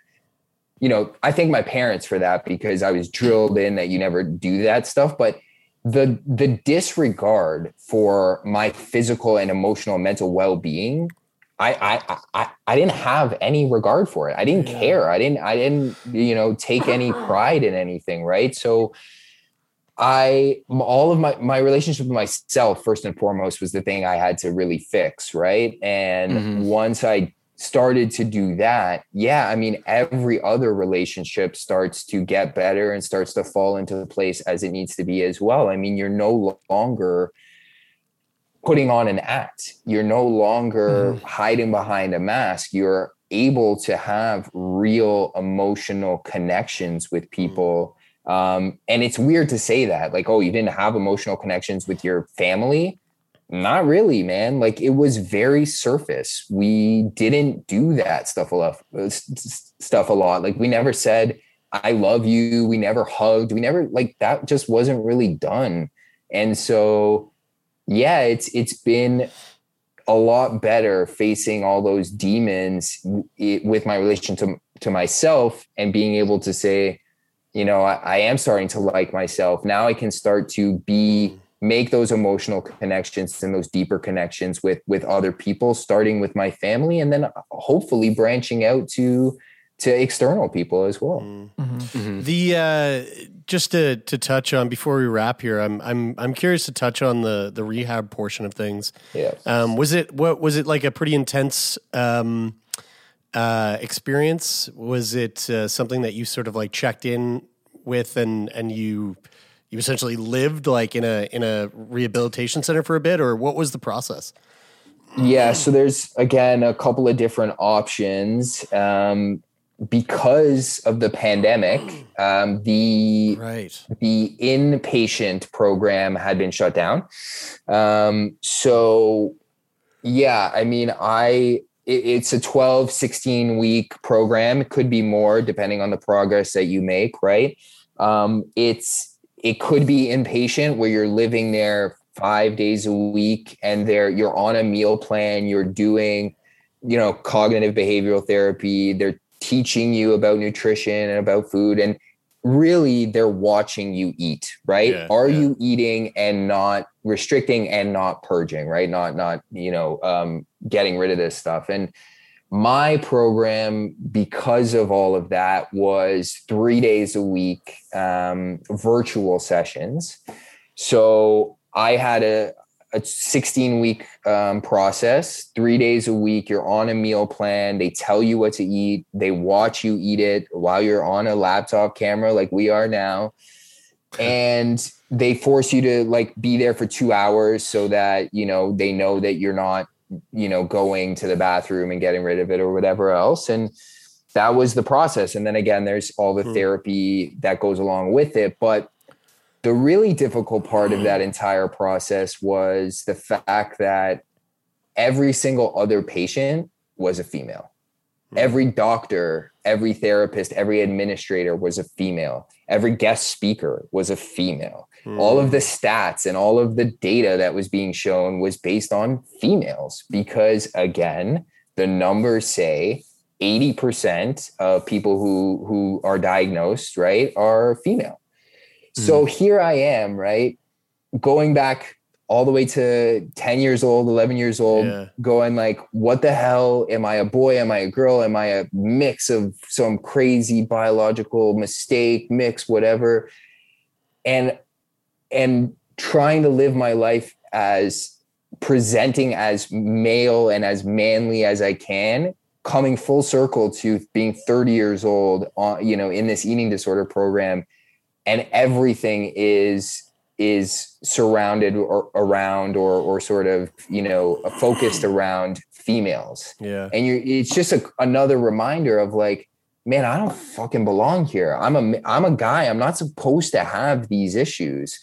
you know, I thank my parents for that because I was drilled in that you never do that stuff. But the the disregard for my physical and emotional and mental well being, I, I I I didn't have any regard for it. I didn't care. I didn't I didn't you know take any pride in anything. Right. So I all of my my relationship with myself first and foremost was the thing I had to really fix, right? And Mhm. once I started to do that, yeah, I mean every other relationship starts to get better and starts to fall into place as it needs to be as well. I mean, you're no longer putting on an act. You're no longer hiding behind a mask. You're able to have real emotional connections with people. Um, and it's weird to say that, like, oh, you didn't have emotional connections with your family. Not really, man. Like it was very surface. We didn't do that stuff a lot. uh, Stuff a lot. Like we never said, "I love you." We never hugged. We never like that. Just wasn't really done. And so, yeah, it's it's been a lot better facing all those demons it- with my relation to to myself and being able to say, you know, I, I am starting to like myself. Now I can start to be make those emotional connections and those deeper connections with with other people, starting with my family, and then hopefully branching out to to external people as well. The uh, just to to touch on before we wrap here, I'm I'm I'm curious to touch on the the rehab portion of things. Yeah. Um, was it what was it like a pretty intense um, uh, experience? Was it uh, something that you sort of like checked in with and and you you essentially lived like in a in a rehabilitation center for a bit, or what was the process? Yeah, so there's again a couple of different options. Um, because of the pandemic, um, the right the inpatient program had been shut down. Um, so yeah, I mean, I it, it's a 12, 16 week program. It could be more depending on the progress that you make, right? Um, it's it could be inpatient where you're living there five days a week and there you're on a meal plan, you're doing, you know, cognitive behavioral therapy, they're teaching you about nutrition and about food and really they're watching you eat right? Yeah, are you eating and not restricting and not purging right? Not not you know um getting rid of this stuff. And my program because of all of that was three days a week um virtual sessions so i had a a 16 week um, process, three days a week. You're on a meal plan. They tell you what to eat. They watch you eat it while you're on a laptop camera, like we are now. And they force you to like be there for two hours so that, you know, they know that you're not, you know, going to the bathroom and getting rid of it or whatever else. And that was the process. And then again, there's all the hmm. therapy that goes along with it. But the really difficult part of that entire process was the fact that every single other patient was a female. Hmm. Every doctor, every therapist, every administrator was a female. Every guest speaker was a female. All of hmm. the stats and all of the data that was being shown was based on females because, again, the numbers say 80% of people who, who are diagnosed, right, are female. So hmm. here I am, right? Going back all the way to 10 years old, 11 years old, going like, what the hell? Am I a boy? Am I a girl? Am I a mix of some crazy biological mistake, mix, whatever? And and trying to live my life as presenting as male and as manly as I can, coming full circle to being 30 years old on, you know, in this eating disorder program. And everything is is surrounded or around or or sort of you know focused around females. Yeah. and you it's just a, another reminder of like man i don't fucking belong here. I'm a i'm a guy. I'm not supposed to have these issues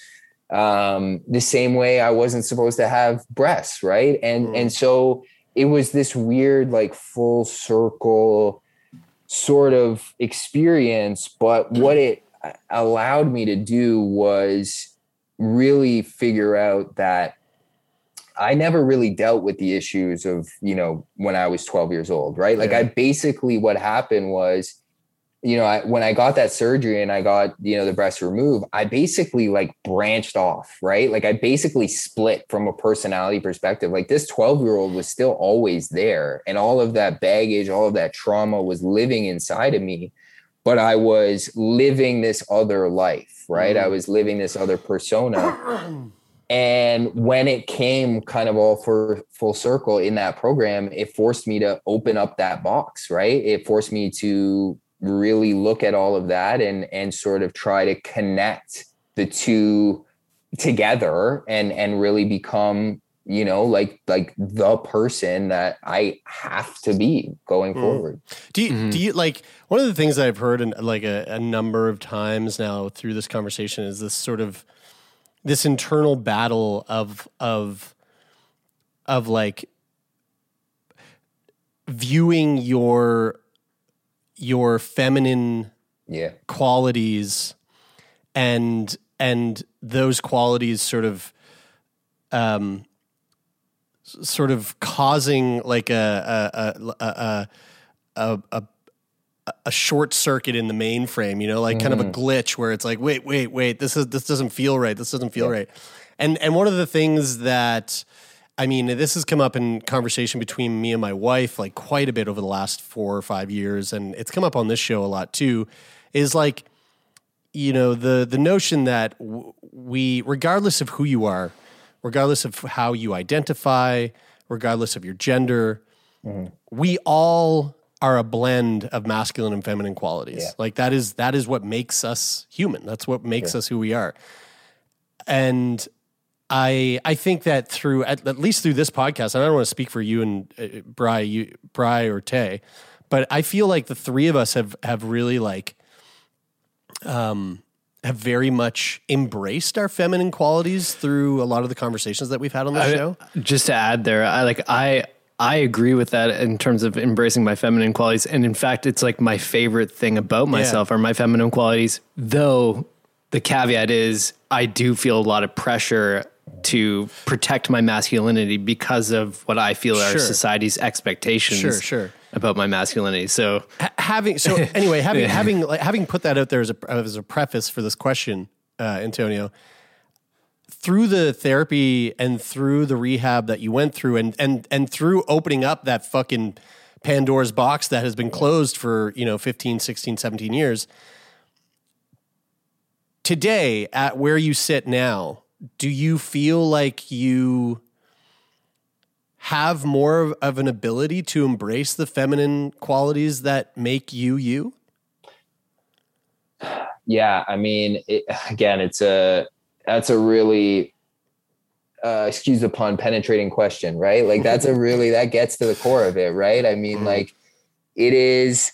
um the same way i wasn't supposed to have breasts right and and so it was this weird like full circle sort of experience but what it allowed me to do was really figure out that I never really dealt with the issues of, you know, when I was 12 years old, right? Like Yeah. I basically what happened was you know, I, when I got that surgery and I got, you know, the breast removed, I basically like branched off, right? Like I basically split from a personality perspective. Like this 12 year old was still always there. And all of that baggage, all of that trauma was living inside of me. But I was living this other life, right? I mm-hmm. was living this other persona. And when it came kind of all for full circle in that program, it forced me to open up that box, right? It forced me to really look at all of that and and sort of try to connect the two together and and really become you know like like the person that i have to be going Mm. forward Do you, do you like one of the things that I've heard in, like a, a number of times now through this conversation is this sort of this internal battle of of of like viewing your your feminine yeah qualities and and those qualities sort of um sort of causing like a a a a a, a, a short circuit in the mainframe, you know, like kind of a Mm. glitch where it's like, wait, wait, wait, this is this doesn't feel right. This doesn't feel right. And and one of the things that I mean, this has come up in conversation between me and my wife like quite a bit over the last four or five years, and it's come up on this show a lot too. Is like, you know, the the notion that we, regardless of who you are, regardless of how you identify, regardless of your gender, mm-hmm. we all are a blend of masculine and feminine qualities. Like that is that is what makes us human. That's what makes us who we are. And I I think that through at, at least through this podcast, and I don't want to speak for you and uh, Bry, you Bry or Tay, but I feel like the three of us have have really like um have very much embraced our feminine qualities through a lot of the conversations that we've had on the show. Just to add there, I like I I agree with that in terms of embracing my feminine qualities, and in fact, it's like my favorite thing about myself are my feminine qualities. Though the caveat is, I do feel a lot of pressure to protect my masculinity because of what I feel are Sure. society's expectations. Sure, sure. About my masculinity, so Ha- having so anyway having Yeah. having like, having put that out there as a as a preface for this question, uh, Antonio. Through the therapy and through the rehab that you went through, and and and through opening up that fucking Pandora's box that has been closed for you know 15, 16, 17 years. Today, at where you sit now, do you feel like you have more of- an ability to embrace the feminine qualities that make you you? yeah i mean it, again it's a that's a really uh, excuse the pun penetrating question right? Like that's a really that gets to the core of it right? I mean like it is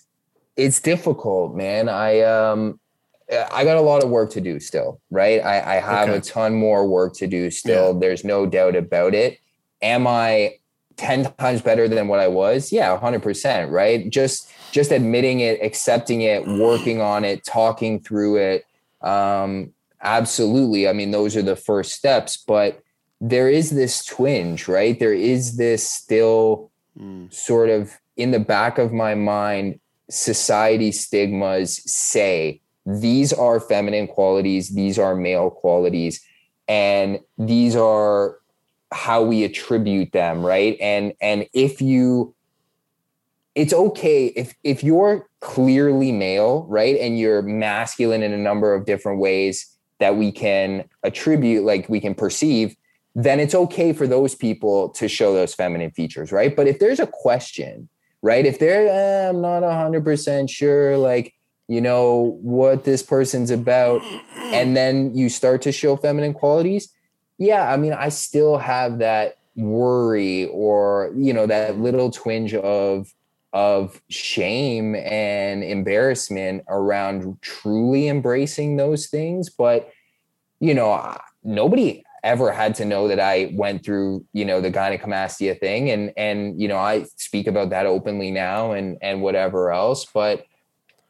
it's difficult man. I um i got a lot of work to do still right? I i have Okay. a ton more work to do still. There's no doubt about it. Am i 10 times better than what i was? Yeah 100% right? Just just admitting it accepting it working on it talking through it. Um absolutely. I mean those are the first steps but there is this twinge right? There is this still sort of in the back of my mind society stigmas say these are feminine qualities these are male qualities and these are how we attribute them right? And and if you it's okay if if you're clearly male right? And you're masculine in a number of different ways that we can attribute like we can perceive then it's okay for those people to show those feminine features right? But if there's a question right? If they're eh, i'm not 100% sure like you know what this person's about and then you start to show feminine qualities yeah i mean i still have that worry or you know that little twinge of of shame and embarrassment around truly embracing those things. But you know nobody ever had to know that i went through you know the gynecomastia thing. And and you know i speak about that openly now and and whatever else. But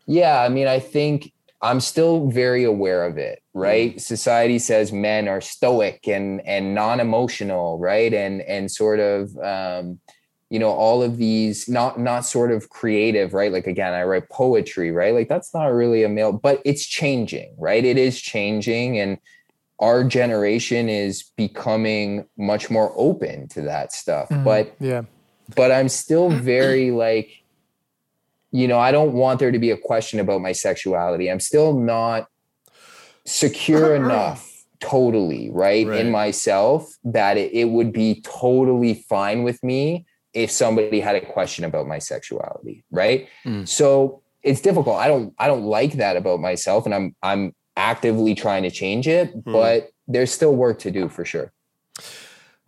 yeah i mean i think i'm still very aware of it right? Society says men are stoic and and non-emotional right? And and sort of um you know all of these not not sort of creative right? Like again i write poetry right? Like that's not really a male but it's changing right? It is changing and our generation is becoming much more open to that stuff. Mhm. but yeah. but i'm still very like you know i don't want there to be a question about my sexuality. I'm still not secure enough totally right, Right. in myself that it, it would be totally fine with me if somebody had a question about my sexuality right? Mm. so it's difficult. I don't i don't like that about myself and i'm i'm actively trying to change it but there's still work to do for sure.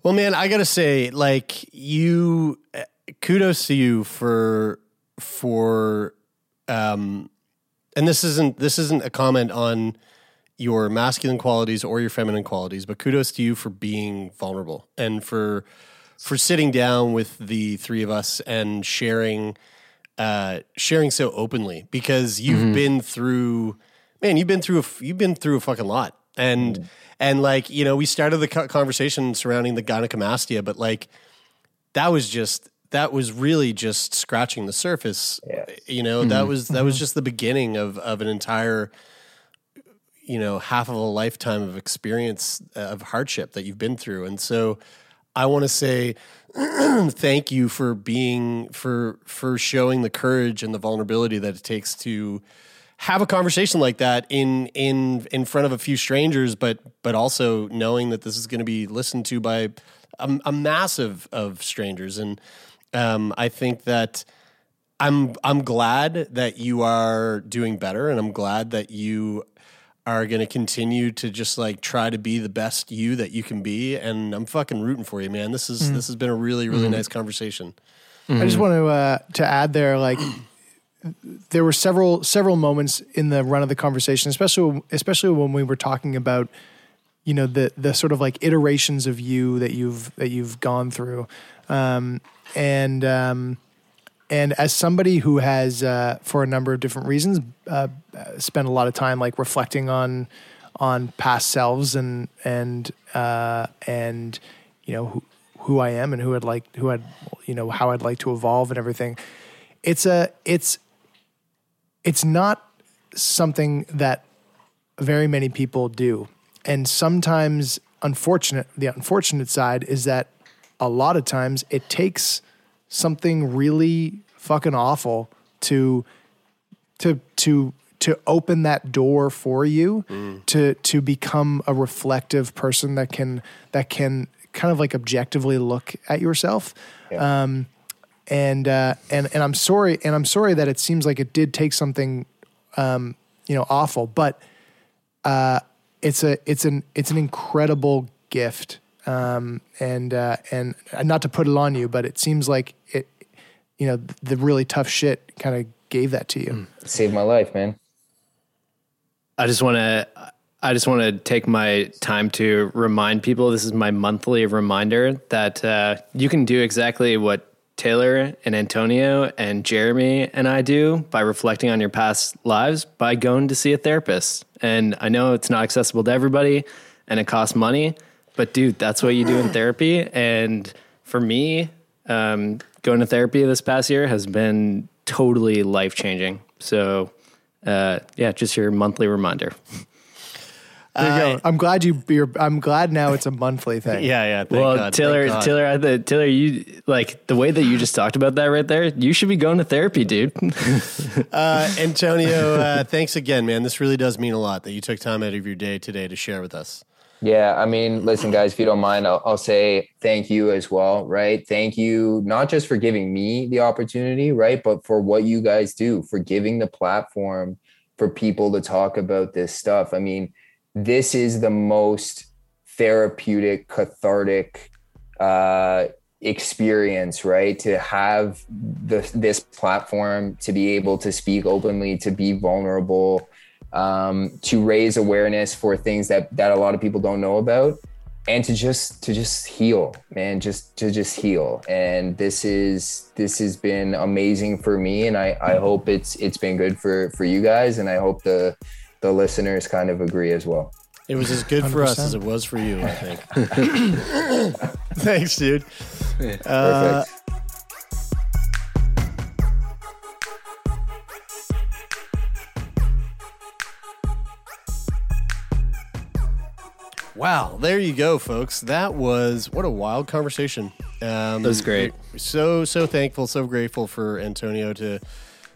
Well, man, I gotta say, like you, uh, kudos to you for for, um, and this isn't this isn't a comment on your masculine qualities or your feminine qualities, but kudos to you for being vulnerable and for for sitting down with the three of us and sharing uh, sharing so openly because you've been through man you've been through a you've been through a fucking lot. And and like you know we started the conversation surrounding the gynecomastia but like that was just that was really just scratching the surface you know that Mhm. was that was just the beginning of of an entire you know half of a lifetime of experience uh, of hardship that you've been through. And so i want to say thank you for being for for showing the courage and the vulnerability that it takes to have a conversation like that in in in front of a few strangers but but also knowing that this is going to be listened to by a, a massive of strangers. And um, i think that i'm i'm glad that you are doing better and i'm glad that you are going to continue to just like try to be the best you that you can be and i'm fucking rooting for you man this is Mhm. this has been a really really Mhm. nice conversation I just want to uh, to add there, like there were several several moments in the run of the conversation, especially especially when we were talking about you know the the sort of like iterations of you that you've that you've gone through, um, and um, and as somebody who has uh, for a number of different reasons uh, spent a lot of time like reflecting on on past selves and and uh, and you know who, who I am and who I'd like who I'd you know how I'd like to evolve and everything. It's a it's it's not something that very many people do. And sometimes unfortunate the unfortunate side is that a lot of times it takes something really fucking awful to to to to open that door for you to to become a reflective person that can that can kind of like objectively look at yourself. Um and uh and and I'm sorry and I'm sorry that it seems like it did take something um you know awful but uh it's a it's an it's an incredible gift um and uh and not to put it on you but it seems like it you know the really tough shit kind of gave that to you. Saved my life man. I just want to I just want to take my time to remind people this is my monthly reminder that uh, you can do exactly what Taylor and Antonio and Jeremie and I do by reflecting on your past lives by going to see a therapist. And I know it's not accessible to everybody and it costs money, but dude, that's what you do in therapy. And for me, um, going to therapy this past year has been totally life changing. So, uh, yeah, just your monthly reminder. There you go. I'm glad you. You're, I'm glad now it's a monthly thing. Yeah, yeah. well, Taylor, Taylor, I th- Taylor, you like the way that you just talked about that right there. You should be going to therapy, dude. uh, Antonio, uh, thanks again, man. This really does mean a lot that you took time out of your day today to share with us. Yeah, I mean, listen, guys, if you don't mind, I'll, I'll say thank you as well, right? Thank you, not just for giving me the opportunity, right? But for what you guys do, for giving the platform for people to talk about this stuff. I mean, this is the most therapeutic, cathartic uh, experience, right? To have the, this platform, to be able to speak openly, to be vulnerable, um, to raise awareness for things that that a lot of people don't know about, and to just to just heal, man, just to just heal. And this is this has been amazing for me, and I I hope it's it's been good for for you guys, and I hope the the listeners kind of agree as well. It was as good for us as it was for you, I think. Thanks, dude. Uh, Wow, there you go, folks. That was what a wild conversation. Um, That was great. So so thankful, so grateful for Antonio to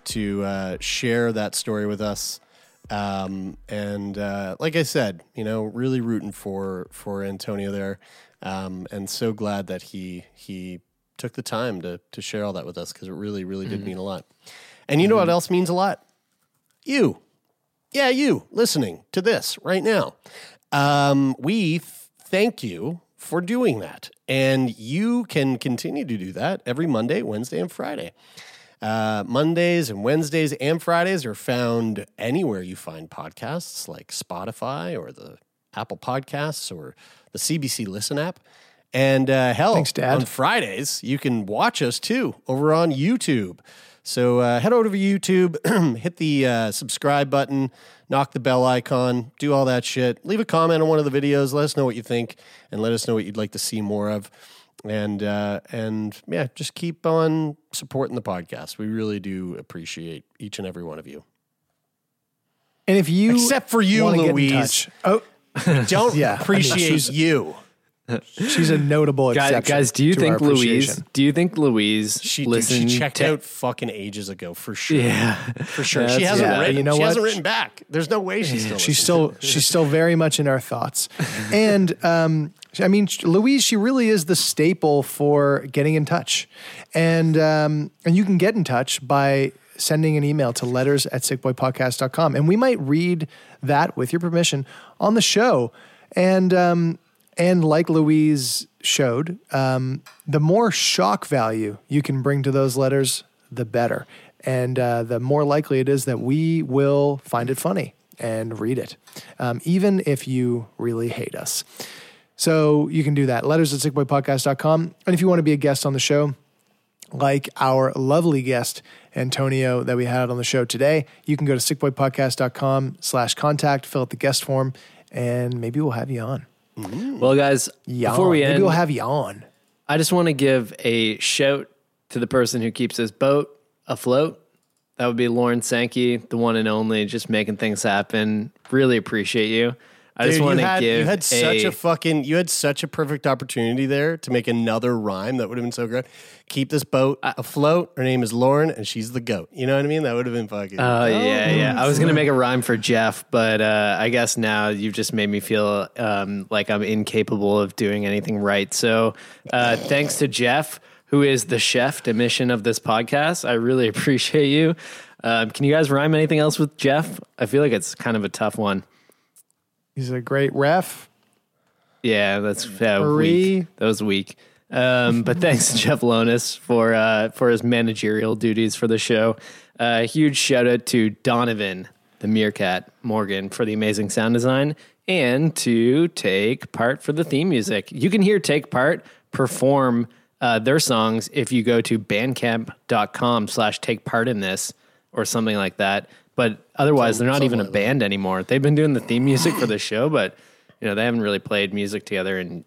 to uh, share that story with us. Um, and uh, like I said, you know, really rooting for for Antonio there, um, and so glad that he he took the time to to share all that with us because it really really did Mhm. mean a lot. And you know what else means a lot? You, yeah, you listening to this right now. Um, we th- thank you for doing that. And you can continue to do that every Monday, Wednesday, and Friday. Uh, Mondays and Wednesdays and Fridays are found anywhere you find podcasts like Spotify or the Apple Podcasts or the CBC Listen app. And uh, hell, Thanks, on Fridays, you can watch us too over on YouTube. So uh, head over to YouTube, hit the uh, subscribe button, knock the bell icon, do all that shit. Leave a comment on one of the videos. Let us know what you think, and let us know what you'd like to see more of. And uh, and yeah, just keep on supporting the podcast. We really do appreciate each and every one of you. And if you Except for you, wanna get in Louise. oh, Don't Yeah, I mean, appreciate you. she's a notable Guys, exception. guys, do you think Louise? Do you think Louise She, dude, listened she checked to- out fucking ages ago for sure. Yeah. for sure. she hasn't yeah, written. you know she what? hasn't written back. There's no way she's still. she's still she's still very much in our thoughts and um, i mean louise she really is the staple for getting in touch and um, and you can get in touch by sending an email to letters at sickboypodcast.com and we might read that with your permission on the show and um, and like louise showed um, the more shock value you can bring to those letters the better and uh, the more likely it is that we will find it funny and read it, um, even if you really hate us. So you can do that. Letters at sickboypodcast.com. And if you want to be a guest on the show, like our lovely guest, Antonio, that we had on the show today, you can go to sickboypodcast.com slash contact, fill out the guest form, and maybe we'll have you on. Well, guys, Yawn. before we end, maybe we'll have on. I just want to give a shout to the person who keeps his boat afloat. That would be Lauren Sankey, the one and only, just making things happen. Really appreciate you. I just Dude, want you to give you had such a fucking you had such a perfect opportunity there to make another rhyme that would have been so great. Keep this boat afloat. Her name is Lauren, and she's the goat. You know what I mean? That would have been fucking. Oh yeah, yeah. I was gonna make a rhyme for Jeff, but uh, I guess now you've just made me feel um, like I'm incapable of doing anything right. So uh, thanks to Jeff, who is the chef mission of this podcast. I really appreciate you. Um, can you guys rhyme anything else with Jeff? I feel like it's kind of a tough one. He's a great ref. Yeah, that's yeah, weak. That was weak. Um, but thanks to Jeff Lonis for uh, for his managerial duties for the show. Uh, huge shout out to Donovan, the meerkat Morgan, for the amazing sound design, and to Take Part for the theme music. You can hear Take Part perform uh, their songs if you go to bandcamp.com slash take part in this or something like that. But otherwise, they're not even a band anymore. They've been doing the theme music for the show, but you know they haven't really played music together in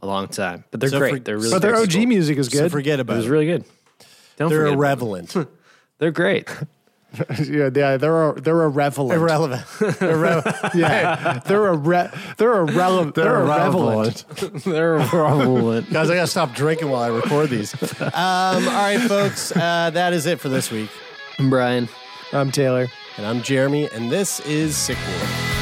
a long time. But they're So great. for- they're really But their OG people. music is So good. forget It about was it. Was really good. Don't They're irrelevant. They're great. yeah, yeah, they're a, they're irrelevant. Irrelevant. Irrelevant. yeah, they're a re- they're irrelevant. They're, They're irrelevant. they're irrelevant. Guys, I gotta stop drinking while I record these. Um, all right, folks, uh, that is it for this week. I'm Brian. I'm Taylor. And I'm Jeremie, and this is Sick Boy.